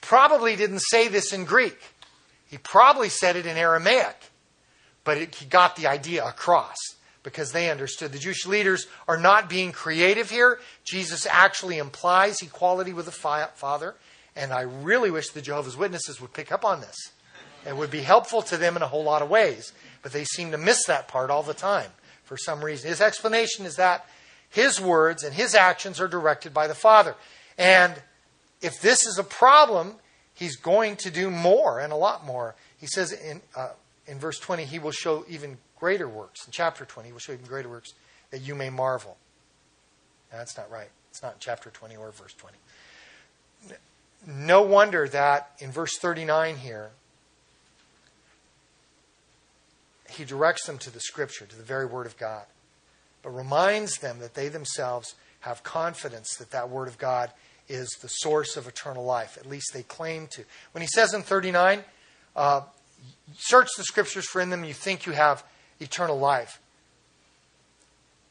probably didn't say this in Greek, he probably said it in Aramaic, but it, he got the idea across because they understood. The Jewish leaders are not being creative here. Jesus actually implies equality with the Father. And I really wish the Jehovah's Witnesses would pick up on this. It would be helpful to them in a whole lot of ways, but they seem to miss that part all the time for some reason. His explanation is that his words and his actions are directed by the Father. And if this is a problem, he's going to do more and a lot more. He says in, uh, in verse 20, he will show even greater works. In chapter 20, he will show you greater works that you may marvel. That's not right. It's not in chapter 20 or verse 20. No wonder that in verse 39 here, he directs them to the Scripture, to the very Word of God but reminds them that they themselves have confidence that that Word of God is the source of eternal life. At least they claim to. When he says in 39, uh, search the Scriptures, for in them you think you have eternal life.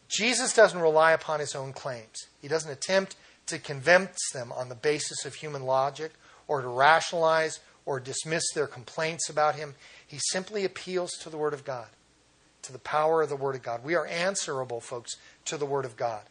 Jesus doesn't rely upon his own claims. He doesn't attempt to convince them on the basis of human logic or to rationalize or dismiss their complaints about him. He simply appeals to the Word of God to the power of the Word of God. We are answerable, folks, to the Word of God.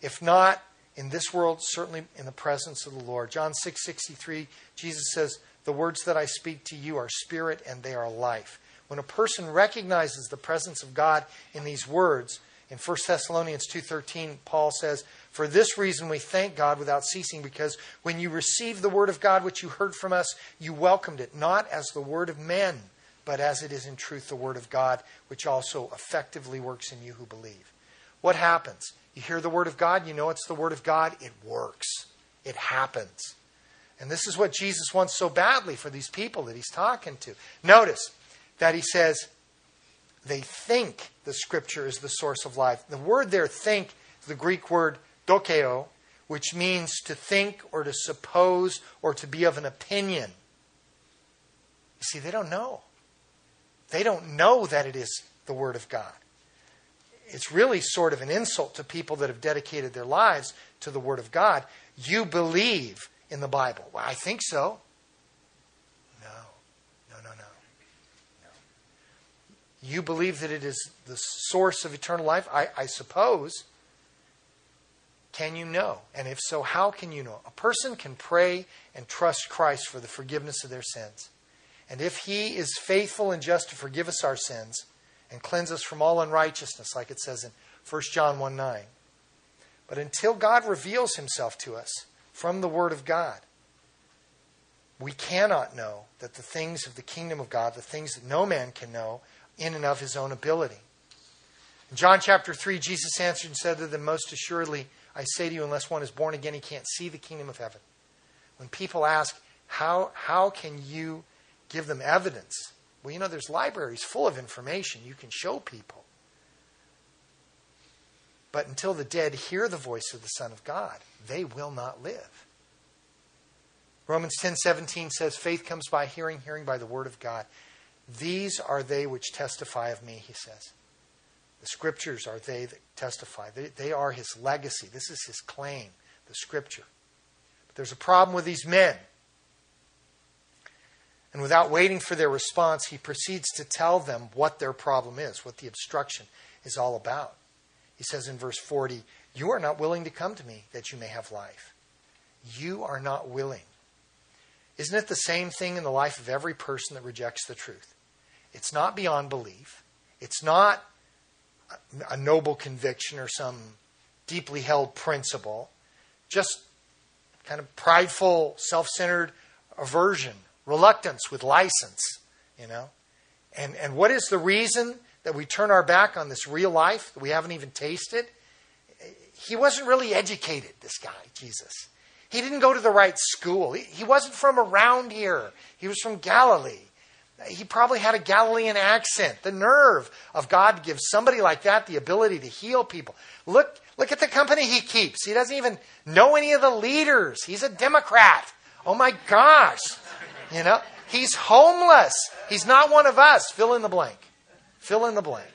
If not in this world, certainly in the presence of the Lord. John 6 63, Jesus says, The words that I speak to you are spirit and they are life. When a person recognizes the presence of God in these words, in 1 Thessalonians 2:13 Paul says, "For this reason we thank God without ceasing because when you received the word of God which you heard from us, you welcomed it not as the word of men, but as it is in truth the Word of God, which also effectively works in you who believe. What happens? You hear the Word of God, you know it's the Word of God, it works. It happens. And this is what Jesus wants so badly for these people that he's talking to. Notice that he says, they think the Scripture is the source of life. The word there, think, is the Greek word dokeo, which means to think or to suppose or to be of an opinion. You see, they don't know. They don't know that it is the Word of God. It's really sort of an insult to people that have dedicated their lives to the Word of God. You believe in the Bible. Well, I think so. No, no, no, no. You believe that it is the source of eternal life? I, I suppose. Can you know? And if so, how can you know? A person can pray and trust Christ for the forgiveness of their sins. And if he is faithful and just to forgive us our sins and cleanse us from all unrighteousness, like it says in 1 John 1 9. But until God reveals himself to us from the Word of God, we cannot know that the things of the kingdom of God, the things that no man can know in and of his own ability. In John chapter 3, Jesus answered and said to them, Most assuredly, I say to you, unless one is born again, he can't see the kingdom of heaven. When people ask, How, how can you give them evidence? Well, you know, there's libraries full of information you can show people. But until the dead hear the voice of the Son of God, they will not live. Romans 10:17 says faith comes by hearing, hearing by the word of God. These are they which testify of me, he says. The scriptures are they that testify. They, they are his legacy. This is his claim, the scripture. But there's a problem with these men. And without waiting for their response, he proceeds to tell them what their problem is, what the obstruction is all about. He says in verse 40, You are not willing to come to me that you may have life. You are not willing. Isn't it the same thing in the life of every person that rejects the truth? It's not beyond belief. It's not a noble conviction or some deeply held principle. Just kind of prideful, self centered aversion, reluctance with license, you know? And, and what is the reason that we turn our back on this real life that we haven't even tasted? He wasn't really educated, this guy, Jesus. He didn't go to the right school. He, he wasn't from around here. He was from Galilee. He probably had a Galilean accent. The nerve of God gives somebody like that the ability to heal people. Look, look at the company he keeps. He doesn't even know any of the leaders. He's a Democrat. Oh my gosh. You know, he's homeless. He's not one of us. Fill in the blank. Fill in the blank.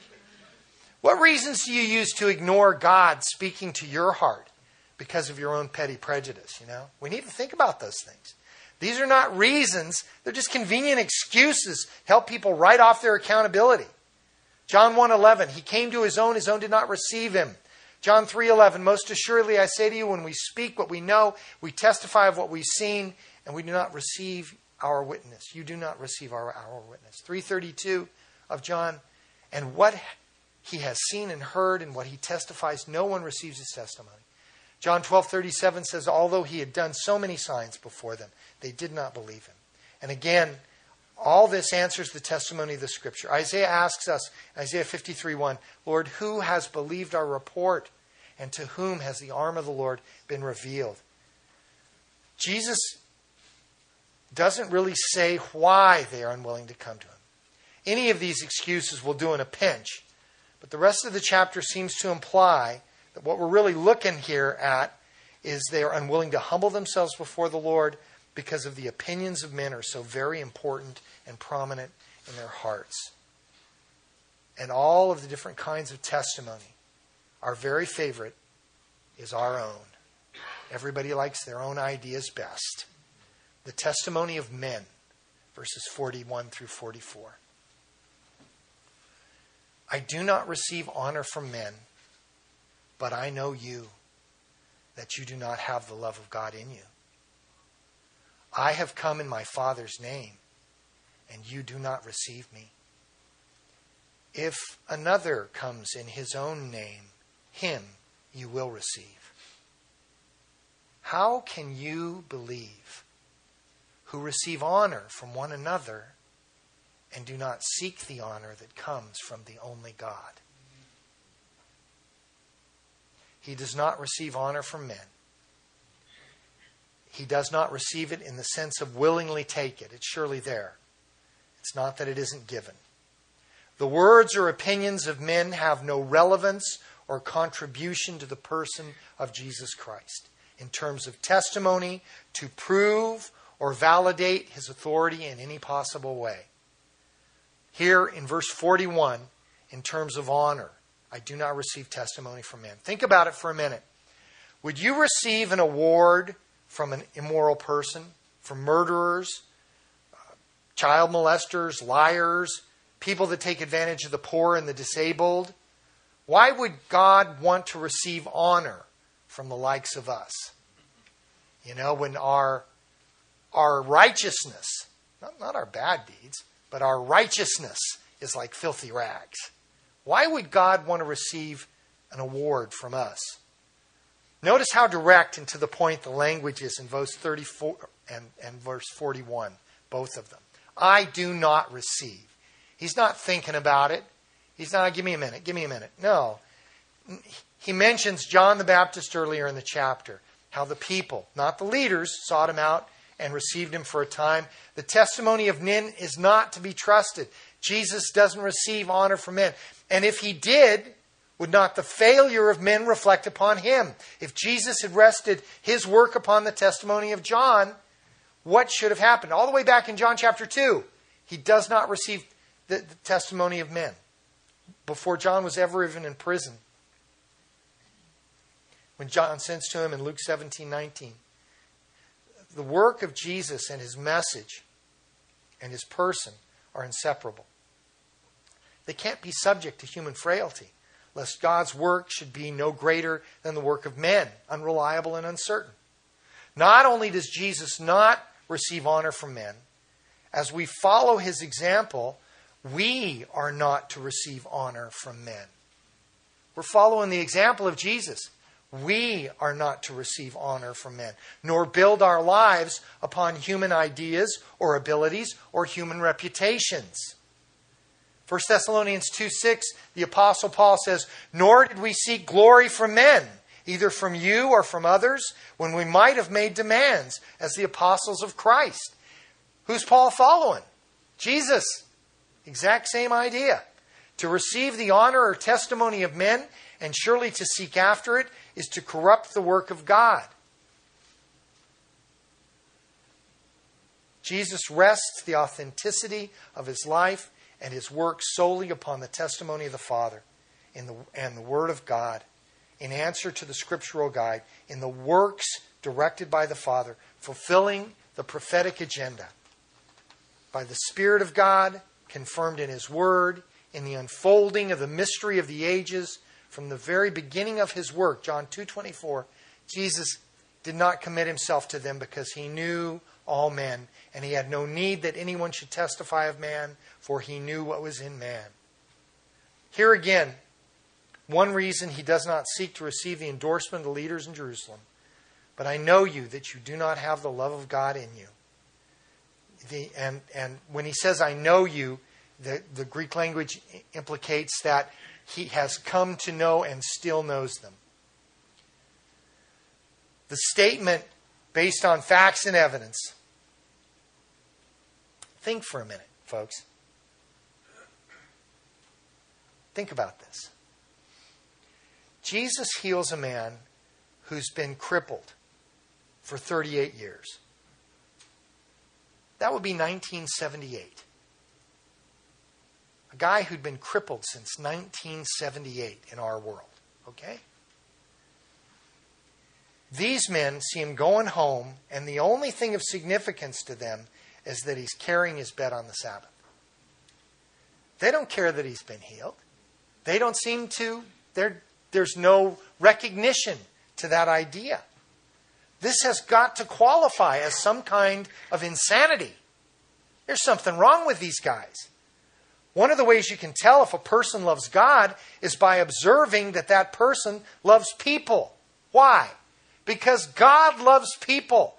What reasons do you use to ignore God speaking to your heart because of your own petty prejudice, you know? We need to think about those things. These are not reasons, they're just convenient excuses help people write off their accountability. John 1:11, he came to his own, his own did not receive him. John 3:11, most assuredly I say to you when we speak what we know, we testify of what we've seen, and we do not receive our witness. You do not receive our, our witness. 332 of John, and what he has seen and heard and what he testifies, no one receives his testimony. John 12:37 says although he had done so many signs before them, they did not believe him. And again, all this answers the testimony of the scripture. Isaiah asks us, Isaiah 53:1, Lord, who has believed our report? And to whom has the arm of the Lord been revealed? Jesus doesn't really say why they are unwilling to come to him. Any of these excuses will do in a pinch, but the rest of the chapter seems to imply that what we're really looking here at is they are unwilling to humble themselves before the Lord because of the opinions of men are so very important and prominent in their hearts. And all of the different kinds of testimony, our very favorite is our own. Everybody likes their own ideas best. The testimony of men, verses 41 through 44. I do not receive honor from men but I know you, that you do not have the love of God in you. I have come in my Father's name, and you do not receive me. If another comes in his own name, him you will receive. How can you believe who receive honor from one another and do not seek the honor that comes from the only God? He does not receive honor from men. He does not receive it in the sense of willingly take it. It's surely there. It's not that it isn't given. The words or opinions of men have no relevance or contribution to the person of Jesus Christ in terms of testimony to prove or validate his authority in any possible way. Here in verse 41, in terms of honor, I do not receive testimony from men. Think about it for a minute. Would you receive an award from an immoral person, from murderers, uh, child molesters, liars, people that take advantage of the poor and the disabled? Why would God want to receive honor from the likes of us? You know, when our our righteousness, not, not our bad deeds, but our righteousness is like filthy rags. Why would God want to receive an award from us? Notice how direct and to the point the language is in verse 34 and, and verse 41, both of them. I do not receive. He's not thinking about it. He's not, give me a minute, give me a minute. No. He mentions John the Baptist earlier in the chapter, how the people, not the leaders, sought him out and received him for a time. The testimony of Nin is not to be trusted. Jesus doesn't receive honor from men. And if he did, would not the failure of men reflect upon him? If Jesus had rested his work upon the testimony of John, what should have happened? All the way back in John chapter 2, he does not receive the, the testimony of men before John was ever even in prison. When John sends to him in Luke 17 19, the work of Jesus and his message and his person are inseparable. They can't be subject to human frailty, lest God's work should be no greater than the work of men, unreliable and uncertain. Not only does Jesus not receive honor from men, as we follow his example, we are not to receive honor from men. We're following the example of Jesus. We are not to receive honor from men, nor build our lives upon human ideas or abilities or human reputations. 1 Thessalonians 2 6, the Apostle Paul says, Nor did we seek glory from men, either from you or from others, when we might have made demands as the apostles of Christ. Who's Paul following? Jesus. Exact same idea. To receive the honor or testimony of men, and surely to seek after it, is to corrupt the work of God. Jesus rests the authenticity of his life and his work solely upon the testimony of the Father in the, and the Word of God in answer to the scriptural guide in the works directed by the Father, fulfilling the prophetic agenda. By the Spirit of God, confirmed in His Word, in the unfolding of the mystery of the ages, from the very beginning of His work, John 2.24, Jesus did not commit Himself to them because He knew all men, and He had no need that anyone should testify of man, for he knew what was in man. Here again, one reason he does not seek to receive the endorsement of the leaders in Jerusalem. But I know you that you do not have the love of God in you. The, and, and when he says, I know you, the, the Greek language implicates that he has come to know and still knows them. The statement based on facts and evidence. Think for a minute, folks. Think about this. Jesus heals a man who's been crippled for 38 years. That would be 1978. A guy who'd been crippled since 1978 in our world. Okay? These men see him going home, and the only thing of significance to them is that he's carrying his bed on the Sabbath. They don't care that he's been healed. They don't seem to, there's no recognition to that idea. This has got to qualify as some kind of insanity. There's something wrong with these guys. One of the ways you can tell if a person loves God is by observing that that person loves people. Why? Because God loves people.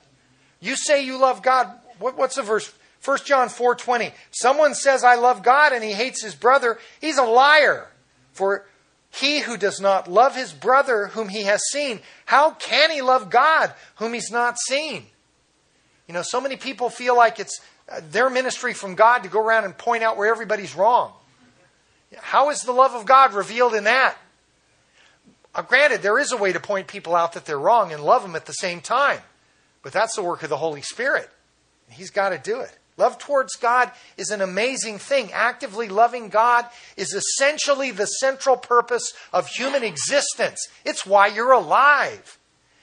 You say you love God. What, what's the verse? 1 John 4:20. Someone says I love God and he hates his brother, he's a liar. For he who does not love his brother whom he has seen, how can he love God whom he's not seen? You know, so many people feel like it's uh, their ministry from God to go around and point out where everybody's wrong. How is the love of God revealed in that? Uh, granted, there is a way to point people out that they're wrong and love them at the same time, but that's the work of the Holy Spirit. He's got to do it. Love towards God is an amazing thing. Actively loving God is essentially the central purpose of human existence. It's why you're alive.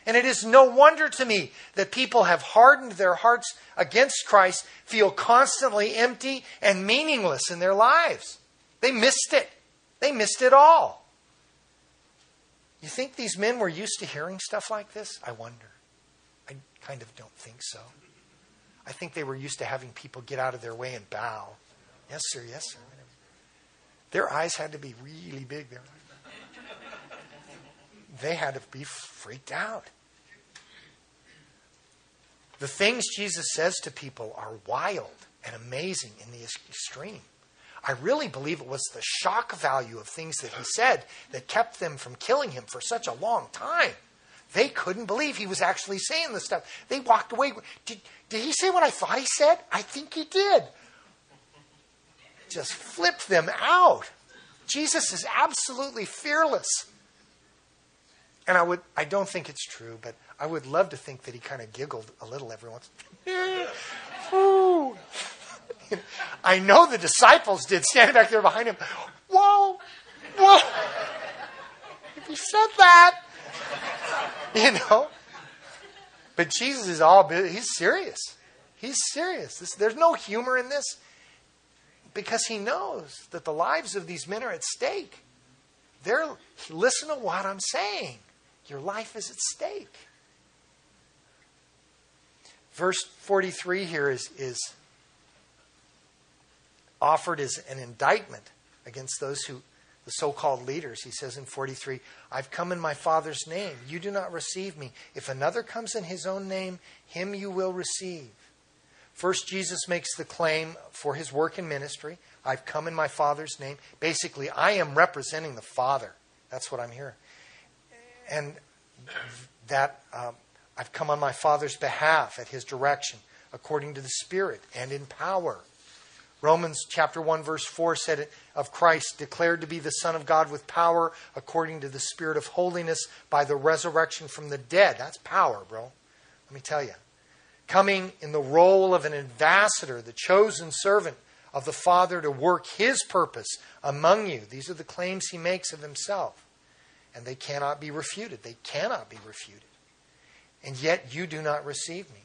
And it is no wonder to me that people have hardened their hearts against Christ, feel constantly empty and meaningless in their lives. They missed it. They missed it all. You think these men were used to hearing stuff like this? I wonder. I kind of don't think so. I think they were used to having people get out of their way and bow. Yes, sir, yes, sir. Their eyes had to be really big. there. They had to be freaked out. The things Jesus says to people are wild and amazing in the extreme. I really believe it was the shock value of things that he said that kept them from killing him for such a long time. They couldn't believe he was actually saying this stuff. They walked away. Did, did he say what I thought he said? I think he did. Just flipped them out. Jesus is absolutely fearless. And I would I don't think it's true, but I would love to think that he kind of giggled a little every once. [laughs] I know the disciples did, standing back there behind him. Whoa, whoa. If he said that, [laughs] you know. But Jesus is all, he's serious. He's serious. This, there's no humor in this because he knows that the lives of these men are at stake. They're, listen to what I'm saying. Your life is at stake. Verse 43 here is, is offered as an indictment against those who, the so called leaders. He says in 43, I've come in my Father's name. You do not receive me. If another comes in his own name, him you will receive. First, Jesus makes the claim for his work in ministry I've come in my Father's name. Basically, I am representing the Father. That's what I'm here. And that um, I've come on my Father's behalf at his direction, according to the Spirit and in power. Romans chapter 1 verse 4 said of Christ declared to be the son of God with power according to the spirit of holiness by the resurrection from the dead. That's power, bro. Let me tell you. Coming in the role of an ambassador, the chosen servant of the Father to work his purpose among you. These are the claims he makes of himself. And they cannot be refuted. They cannot be refuted. And yet you do not receive me.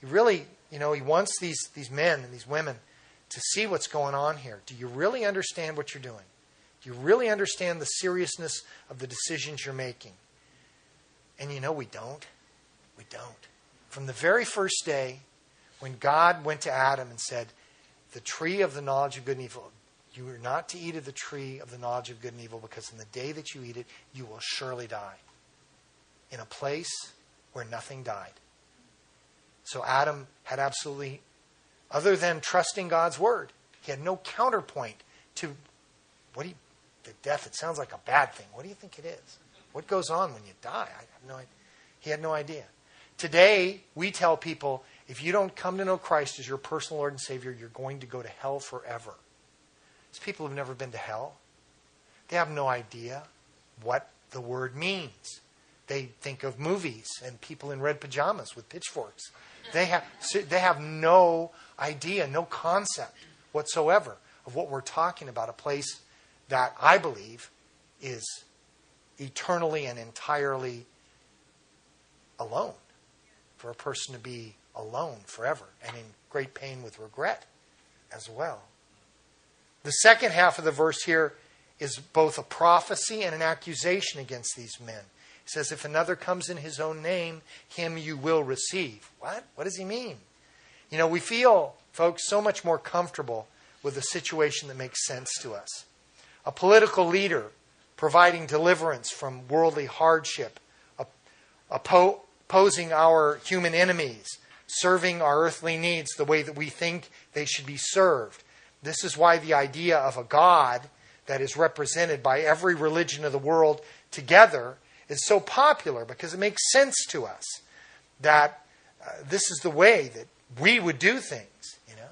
He really, you know, he wants these, these men and these women to see what's going on here. Do you really understand what you're doing? Do you really understand the seriousness of the decisions you're making? And you know, we don't. We don't. From the very first day, when God went to Adam and said, The tree of the knowledge of good and evil, you are not to eat of the tree of the knowledge of good and evil, because in the day that you eat it, you will surely die. In a place where nothing died. So Adam had absolutely other than trusting God's word. He had no counterpoint to what you, the death. It sounds like a bad thing. What do you think it is? What goes on when you die? I have no idea. He had no idea. Today, we tell people if you don't come to know Christ as your personal Lord and Savior, you're going to go to hell forever. These people have never been to hell. They have no idea what the word means. They think of movies and people in red pajamas with pitchforks. They have, they have no idea, no concept whatsoever of what we're talking about. A place that I believe is eternally and entirely alone. For a person to be alone forever and in great pain with regret as well. The second half of the verse here is both a prophecy and an accusation against these men. He says, If another comes in his own name, him you will receive. What? What does he mean? You know, we feel, folks, so much more comfortable with a situation that makes sense to us. A political leader providing deliverance from worldly hardship, opposing our human enemies, serving our earthly needs the way that we think they should be served. This is why the idea of a God that is represented by every religion of the world together is so popular because it makes sense to us that uh, this is the way that we would do things. You know,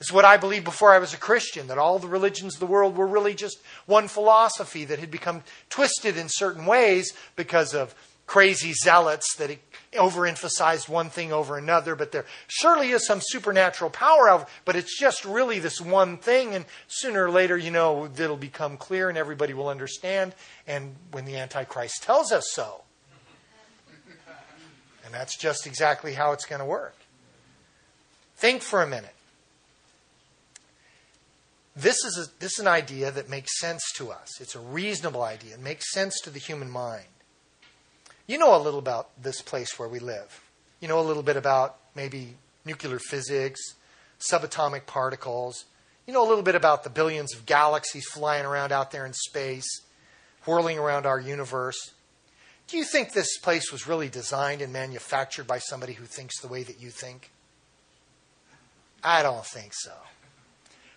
it's what I believed before I was a Christian that all the religions of the world were really just one philosophy that had become twisted in certain ways because of crazy zealots that overemphasized one thing over another, but there surely is some supernatural power of but it's just really this one thing, and sooner or later, you know, it'll become clear and everybody will understand, and when the Antichrist tells us so. And that's just exactly how it's going to work. Think for a minute. This is, a, this is an idea that makes sense to us. It's a reasonable idea. It makes sense to the human mind. You know a little about this place where we live. You know a little bit about maybe nuclear physics, subatomic particles. You know a little bit about the billions of galaxies flying around out there in space, whirling around our universe. Do you think this place was really designed and manufactured by somebody who thinks the way that you think? I don't think so.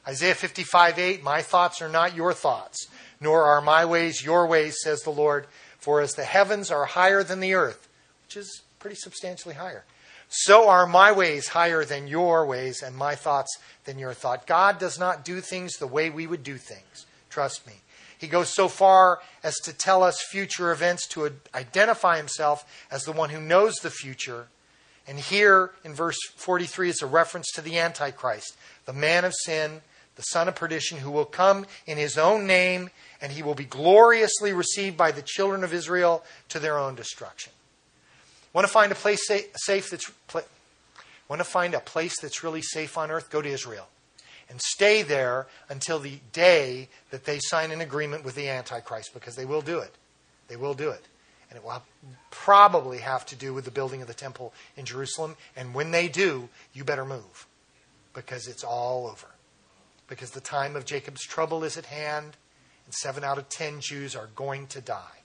Isaiah 55 8, my thoughts are not your thoughts, nor are my ways your ways, says the Lord. For as the heavens are higher than the earth, which is pretty substantially higher, so are my ways higher than your ways, and my thoughts than your thought. God does not do things the way we would do things. Trust me. He goes so far as to tell us future events, to identify himself as the one who knows the future. And here in verse 43 is a reference to the Antichrist, the man of sin, the son of perdition, who will come in his own name, and he will be gloriously received by the children of Israel to their own destruction. Want to find a place safe that's want to find a place that's really safe on earth? Go to Israel and stay there until the day that they sign an agreement with the Antichrist, because they will do it. They will do it. And it will probably have to do with the building of the temple in Jerusalem. And when they do, you better move, because it's all over. Because the time of Jacob's trouble is at hand, and seven out of ten Jews are going to die.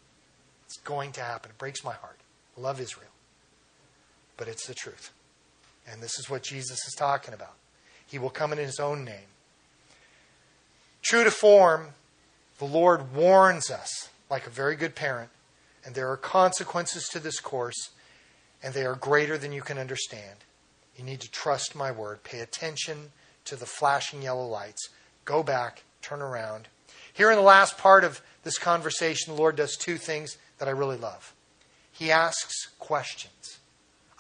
It's going to happen. It breaks my heart. I love Israel. But it's the truth. And this is what Jesus is talking about. He will come in his own name. True to form, the Lord warns us like a very good parent, and there are consequences to this course, and they are greater than you can understand. You need to trust my word. Pay attention to the flashing yellow lights. Go back, turn around. Here in the last part of this conversation, the Lord does two things that I really love. He asks questions.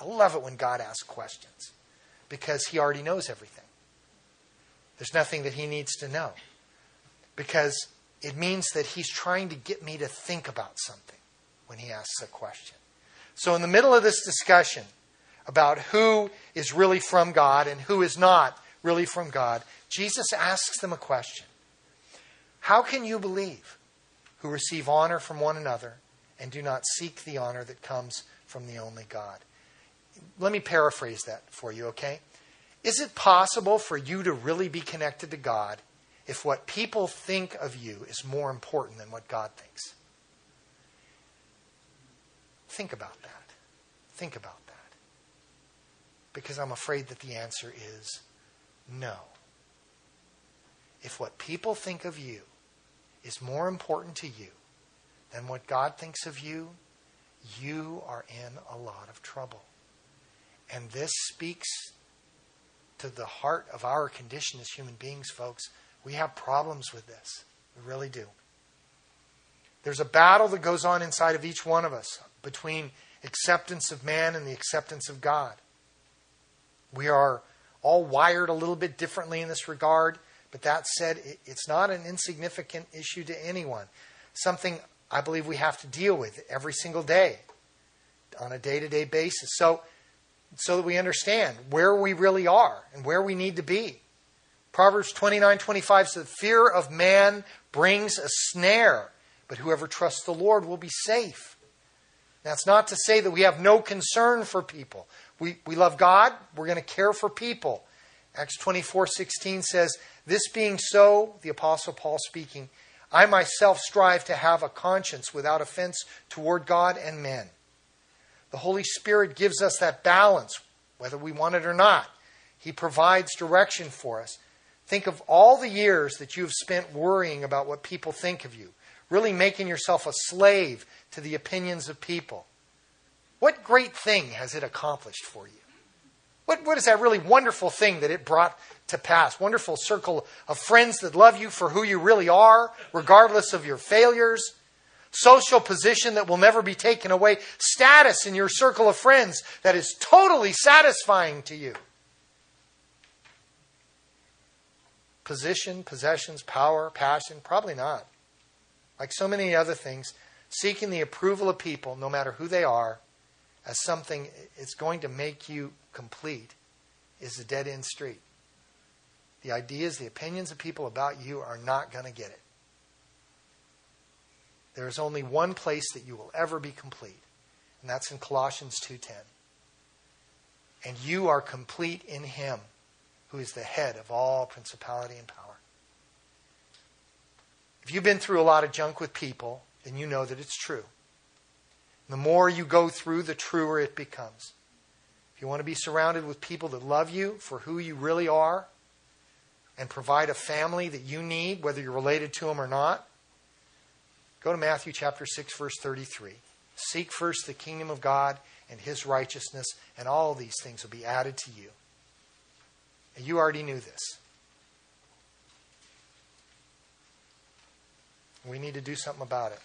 I love it when God asks questions because he already knows everything. There's nothing that he needs to know because it means that he's trying to get me to think about something when he asks a question. So, in the middle of this discussion about who is really from God and who is not really from God, Jesus asks them a question How can you believe who receive honor from one another and do not seek the honor that comes from the only God? Let me paraphrase that for you, okay? Is it possible for you to really be connected to God if what people think of you is more important than what God thinks? Think about that. Think about that. Because I'm afraid that the answer is no. If what people think of you is more important to you than what God thinks of you, you are in a lot of trouble. And this speaks to the heart of our condition as human beings, folks. We have problems with this. We really do. There's a battle that goes on inside of each one of us between acceptance of man and the acceptance of God. We are all wired a little bit differently in this regard, but that said, it's not an insignificant issue to anyone. Something I believe we have to deal with every single day on a day to day basis. So, so that we understand where we really are and where we need to be. Proverbs 29 25 says, Fear of man brings a snare, but whoever trusts the Lord will be safe. That's not to say that we have no concern for people. We, we love God, we're going to care for people. Acts 24 16 says, This being so, the Apostle Paul speaking, I myself strive to have a conscience without offense toward God and men. The Holy Spirit gives us that balance, whether we want it or not. He provides direction for us. Think of all the years that you have spent worrying about what people think of you, really making yourself a slave to the opinions of people. What great thing has it accomplished for you? What, what is that really wonderful thing that it brought to pass? Wonderful circle of friends that love you for who you really are, regardless of your failures social position that will never be taken away, status in your circle of friends that is totally satisfying to you. Position, possessions, power, passion, probably not. Like so many other things, seeking the approval of people, no matter who they are, as something it's going to make you complete is a dead end street. The ideas, the opinions of people about you are not going to get it. There is only one place that you will ever be complete, and that's in Colossians 2:10. And you are complete in him who is the head of all principality and power. If you've been through a lot of junk with people, then you know that it's true. The more you go through, the truer it becomes. If you want to be surrounded with people that love you for who you really are and provide a family that you need, whether you're related to them or not, go to Matthew chapter 6, verse 33. Seek first the kingdom of God and his righteousness, and all these things will be added to you. And you already knew this. We need to do something about it.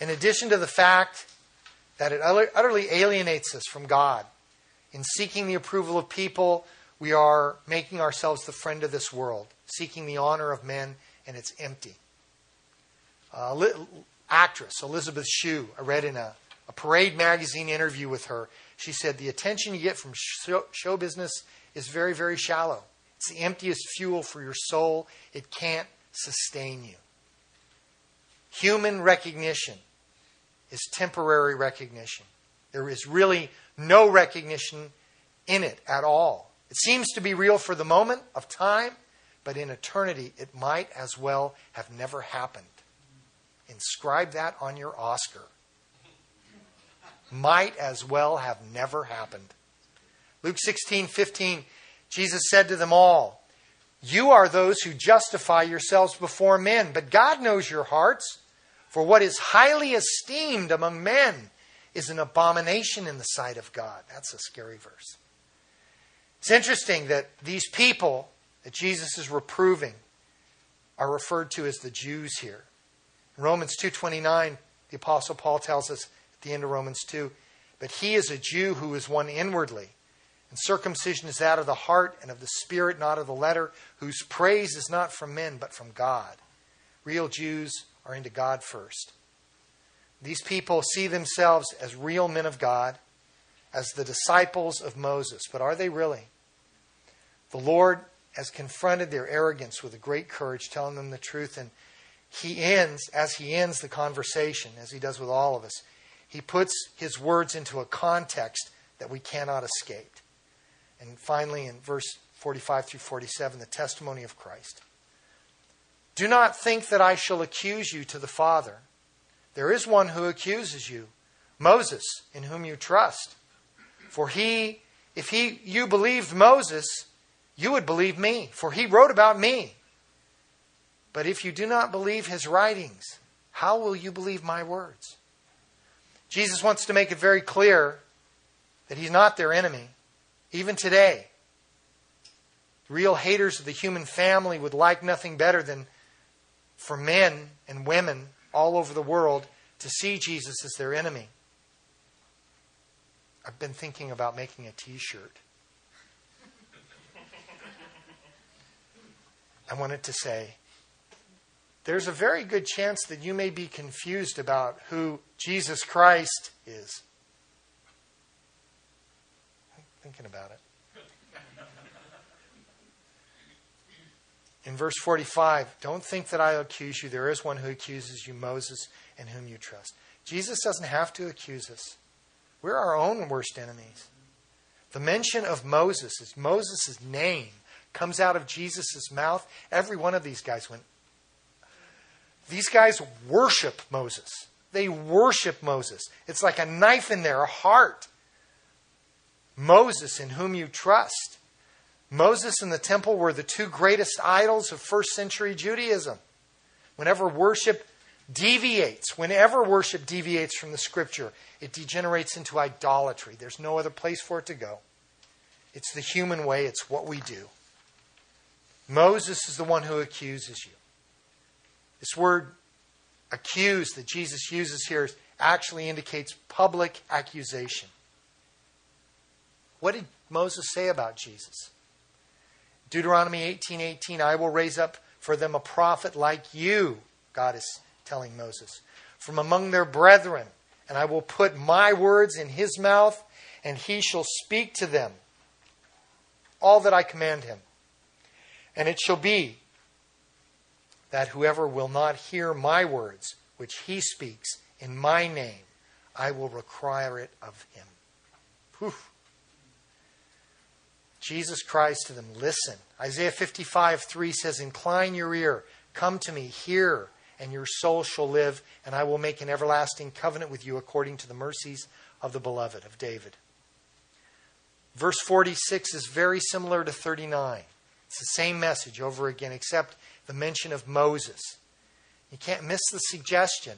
In addition to the fact that it utterly alienates us from God, in seeking the approval of people, we are making ourselves the friend of this world, seeking the honor of men, and it's empty. Uh, actress Elizabeth Shue, I read in a, a Parade magazine interview with her, she said, The attention you get from show, show business is very, very shallow. It's the emptiest fuel for your soul. It can't sustain you. Human recognition is temporary recognition. There is really no recognition in it at all. It seems to be real for the moment of time, but in eternity, it might as well have never happened. Inscribe that on your Oscar. Might as well have never happened. Luke 16, 15, Jesus said to them all, You are those who justify yourselves before men, but God knows your hearts. For what is highly esteemed among men is an abomination in the sight of God. That's a scary verse. It's interesting that these people that Jesus is reproving are referred to as the Jews here. In Romans 2:29, the apostle Paul tells us at the end of Romans 2, but he is a Jew who is one inwardly, and circumcision is that of the heart and of the spirit, not of the letter, whose praise is not from men but from God. Real Jews are into God first. These people see themselves as real men of God, as the disciples of Moses. But are they really? The Lord has confronted their arrogance with a great courage, telling them the truth. And he ends, as he ends the conversation, as he does with all of us, he puts his words into a context that we cannot escape. And finally, in verse 45 through 47, the testimony of Christ. Do not think that I shall accuse you to the Father. There is one who accuses you, Moses, in whom you trust. For he, if he, you believed Moses, you would believe me, for he wrote about me. But if you do not believe his writings, how will you believe my words? Jesus wants to make it very clear that he's not their enemy, even today. Real haters of the human family would like nothing better than for men and women all over the world to see Jesus as their enemy. I've been thinking about making a t shirt. I wanted to say, there's a very good chance that you may be confused about who Jesus Christ is. I'm thinking about it. In verse 45, don't think that I accuse you. There is one who accuses you, Moses, in whom you trust. Jesus doesn't have to accuse us. We're our own worst enemies. The mention of Moses, Moses' name, comes out of Jesus' mouth. Every one of these guys went, these guys worship Moses. They worship Moses. It's like a knife in their heart. Moses, in whom you trust. Moses and the temple were the two greatest idols of first century Judaism. Whenever worship deviates, whenever worship deviates from the scripture, it degenerates into idolatry. There's no other place for it to go. It's the human way, it's what we do. Moses is the one who accuses you. This word accuse that Jesus uses here actually indicates public accusation. What did Moses say about Jesus? Deuteronomy 18:18, 18, I will raise up for them a prophet like you, God is telling Moses, from among their brethren, and I will put my words in his mouth, and he shall speak to them all that I command him. And it shall be that whoever will not hear my words, which he speaks in my name, I will require it of him. Whew. Jesus cries to them, Listen. Isaiah 55 3 says, Incline your ear, come to me, hear, and your soul shall live, and I will make an everlasting covenant with you according to the mercies of the beloved, of David. Verse 46 is very similar to 39. It's the same message over again, except the mention of Moses. You can't miss the suggestion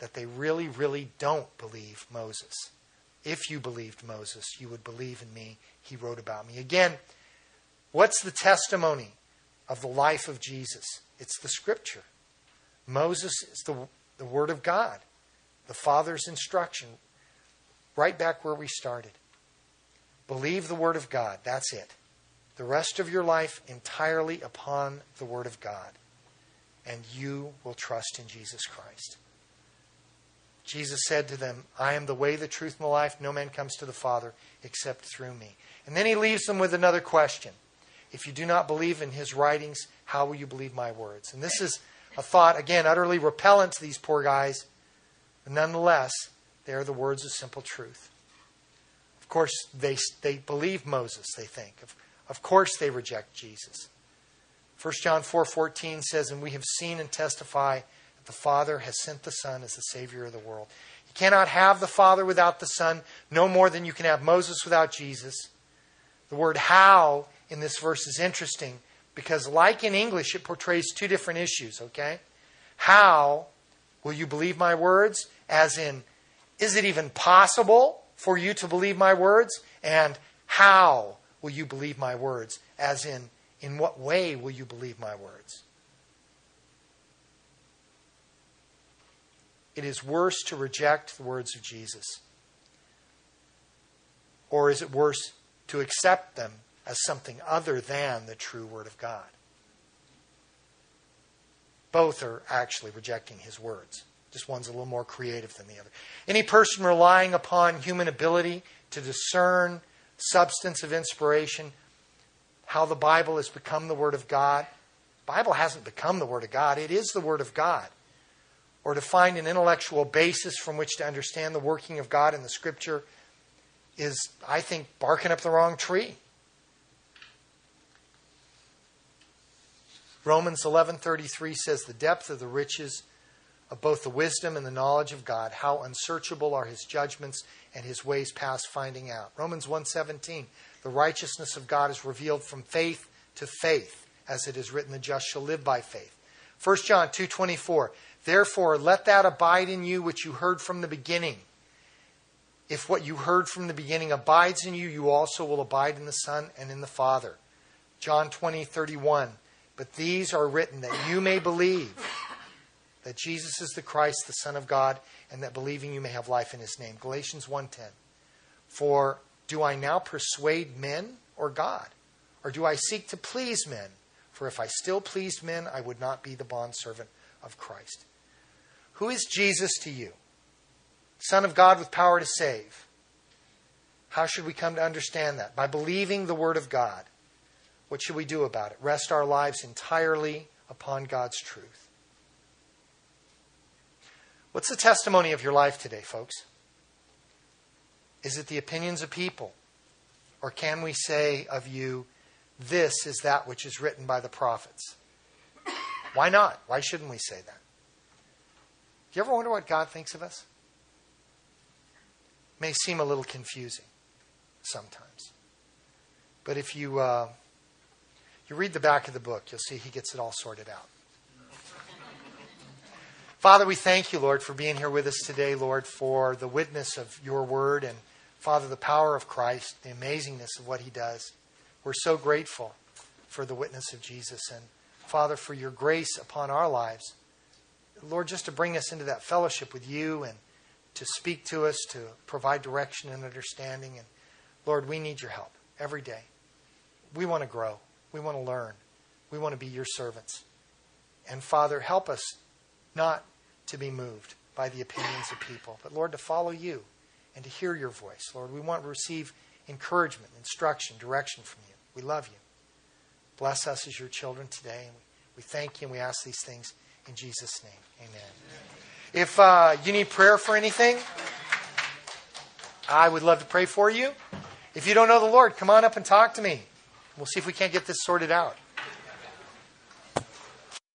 that they really, really don't believe Moses. If you believed Moses, you would believe in me. He wrote about me. Again, what's the testimony of the life of Jesus? It's the scripture. Moses is the, the Word of God, the Father's instruction, right back where we started. Believe the Word of God. That's it. The rest of your life entirely upon the Word of God. And you will trust in Jesus Christ. Jesus said to them, I am the way, the truth, and the life. No man comes to the Father except through me. And then he leaves them with another question. If you do not believe in his writings, how will you believe my words? And this is a thought, again, utterly repellent to these poor guys. But nonetheless, they are the words of simple truth. Of course, they, they believe Moses, they think. Of, of course, they reject Jesus. 1 John 4.14 says, And we have seen and testify that the Father has sent the Son as the Savior of the world. You cannot have the Father without the Son, no more than you can have Moses without Jesus. The word how in this verse is interesting because, like in English, it portrays two different issues, okay? How will you believe my words? As in, is it even possible for you to believe my words? And how will you believe my words? As in, in what way will you believe my words? It is worse to reject the words of Jesus. Or is it worse to accept them as something other than the true Word of God. Both are actually rejecting His words. Just one's a little more creative than the other. Any person relying upon human ability to discern substance of inspiration, how the Bible has become the Word of God. The Bible hasn't become the Word of God, it is the Word of God. Or to find an intellectual basis from which to understand the working of God in the Scripture is, I think, barking up the wrong tree. Romans 11:33 says the depth of the riches of both the wisdom and the knowledge of God, how unsearchable are his judgments and his ways past finding out. Romans 1:17 the righteousness of God is revealed from faith to faith, as it is written the just shall live by faith. 1 John 2:24 Therefore let that abide in you which you heard from the beginning. If what you heard from the beginning abides in you, you also will abide in the Son and in the Father. John 20:31 but these are written that you may believe that Jesus is the Christ, the Son of God, and that believing you may have life in his name. Galatians 1:10. For do I now persuade men or God? Or do I seek to please men? For if I still pleased men, I would not be the bondservant of Christ. Who is Jesus to you? Son of God with power to save. How should we come to understand that? By believing the Word of God. What should we do about it? Rest our lives entirely upon God's truth. What's the testimony of your life today, folks? Is it the opinions of people? Or can we say of you, this is that which is written by the prophets? Why not? Why shouldn't we say that? Do you ever wonder what God thinks of us? It may seem a little confusing sometimes. But if you uh, you read the back of the book, you'll see he gets it all sorted out. Father, we thank you, Lord, for being here with us today, Lord, for the witness of your word and, Father, the power of Christ, the amazingness of what he does. We're so grateful for the witness of Jesus and, Father, for your grace upon our lives. Lord, just to bring us into that fellowship with you and to speak to us, to provide direction and understanding. And Lord, we need your help every day. We want to grow. We want to learn. We want to be your servants. And Father, help us not to be moved by the opinions of people, but Lord, to follow you and to hear your voice. Lord, we want to receive encouragement, instruction, direction from you. We love you. Bless us as your children today. And we thank you and we ask these things in Jesus' name. Amen. If uh, you need prayer for anything, I would love to pray for you. If you don't know the Lord, come on up and talk to me. We'll see if we can't get this sorted out.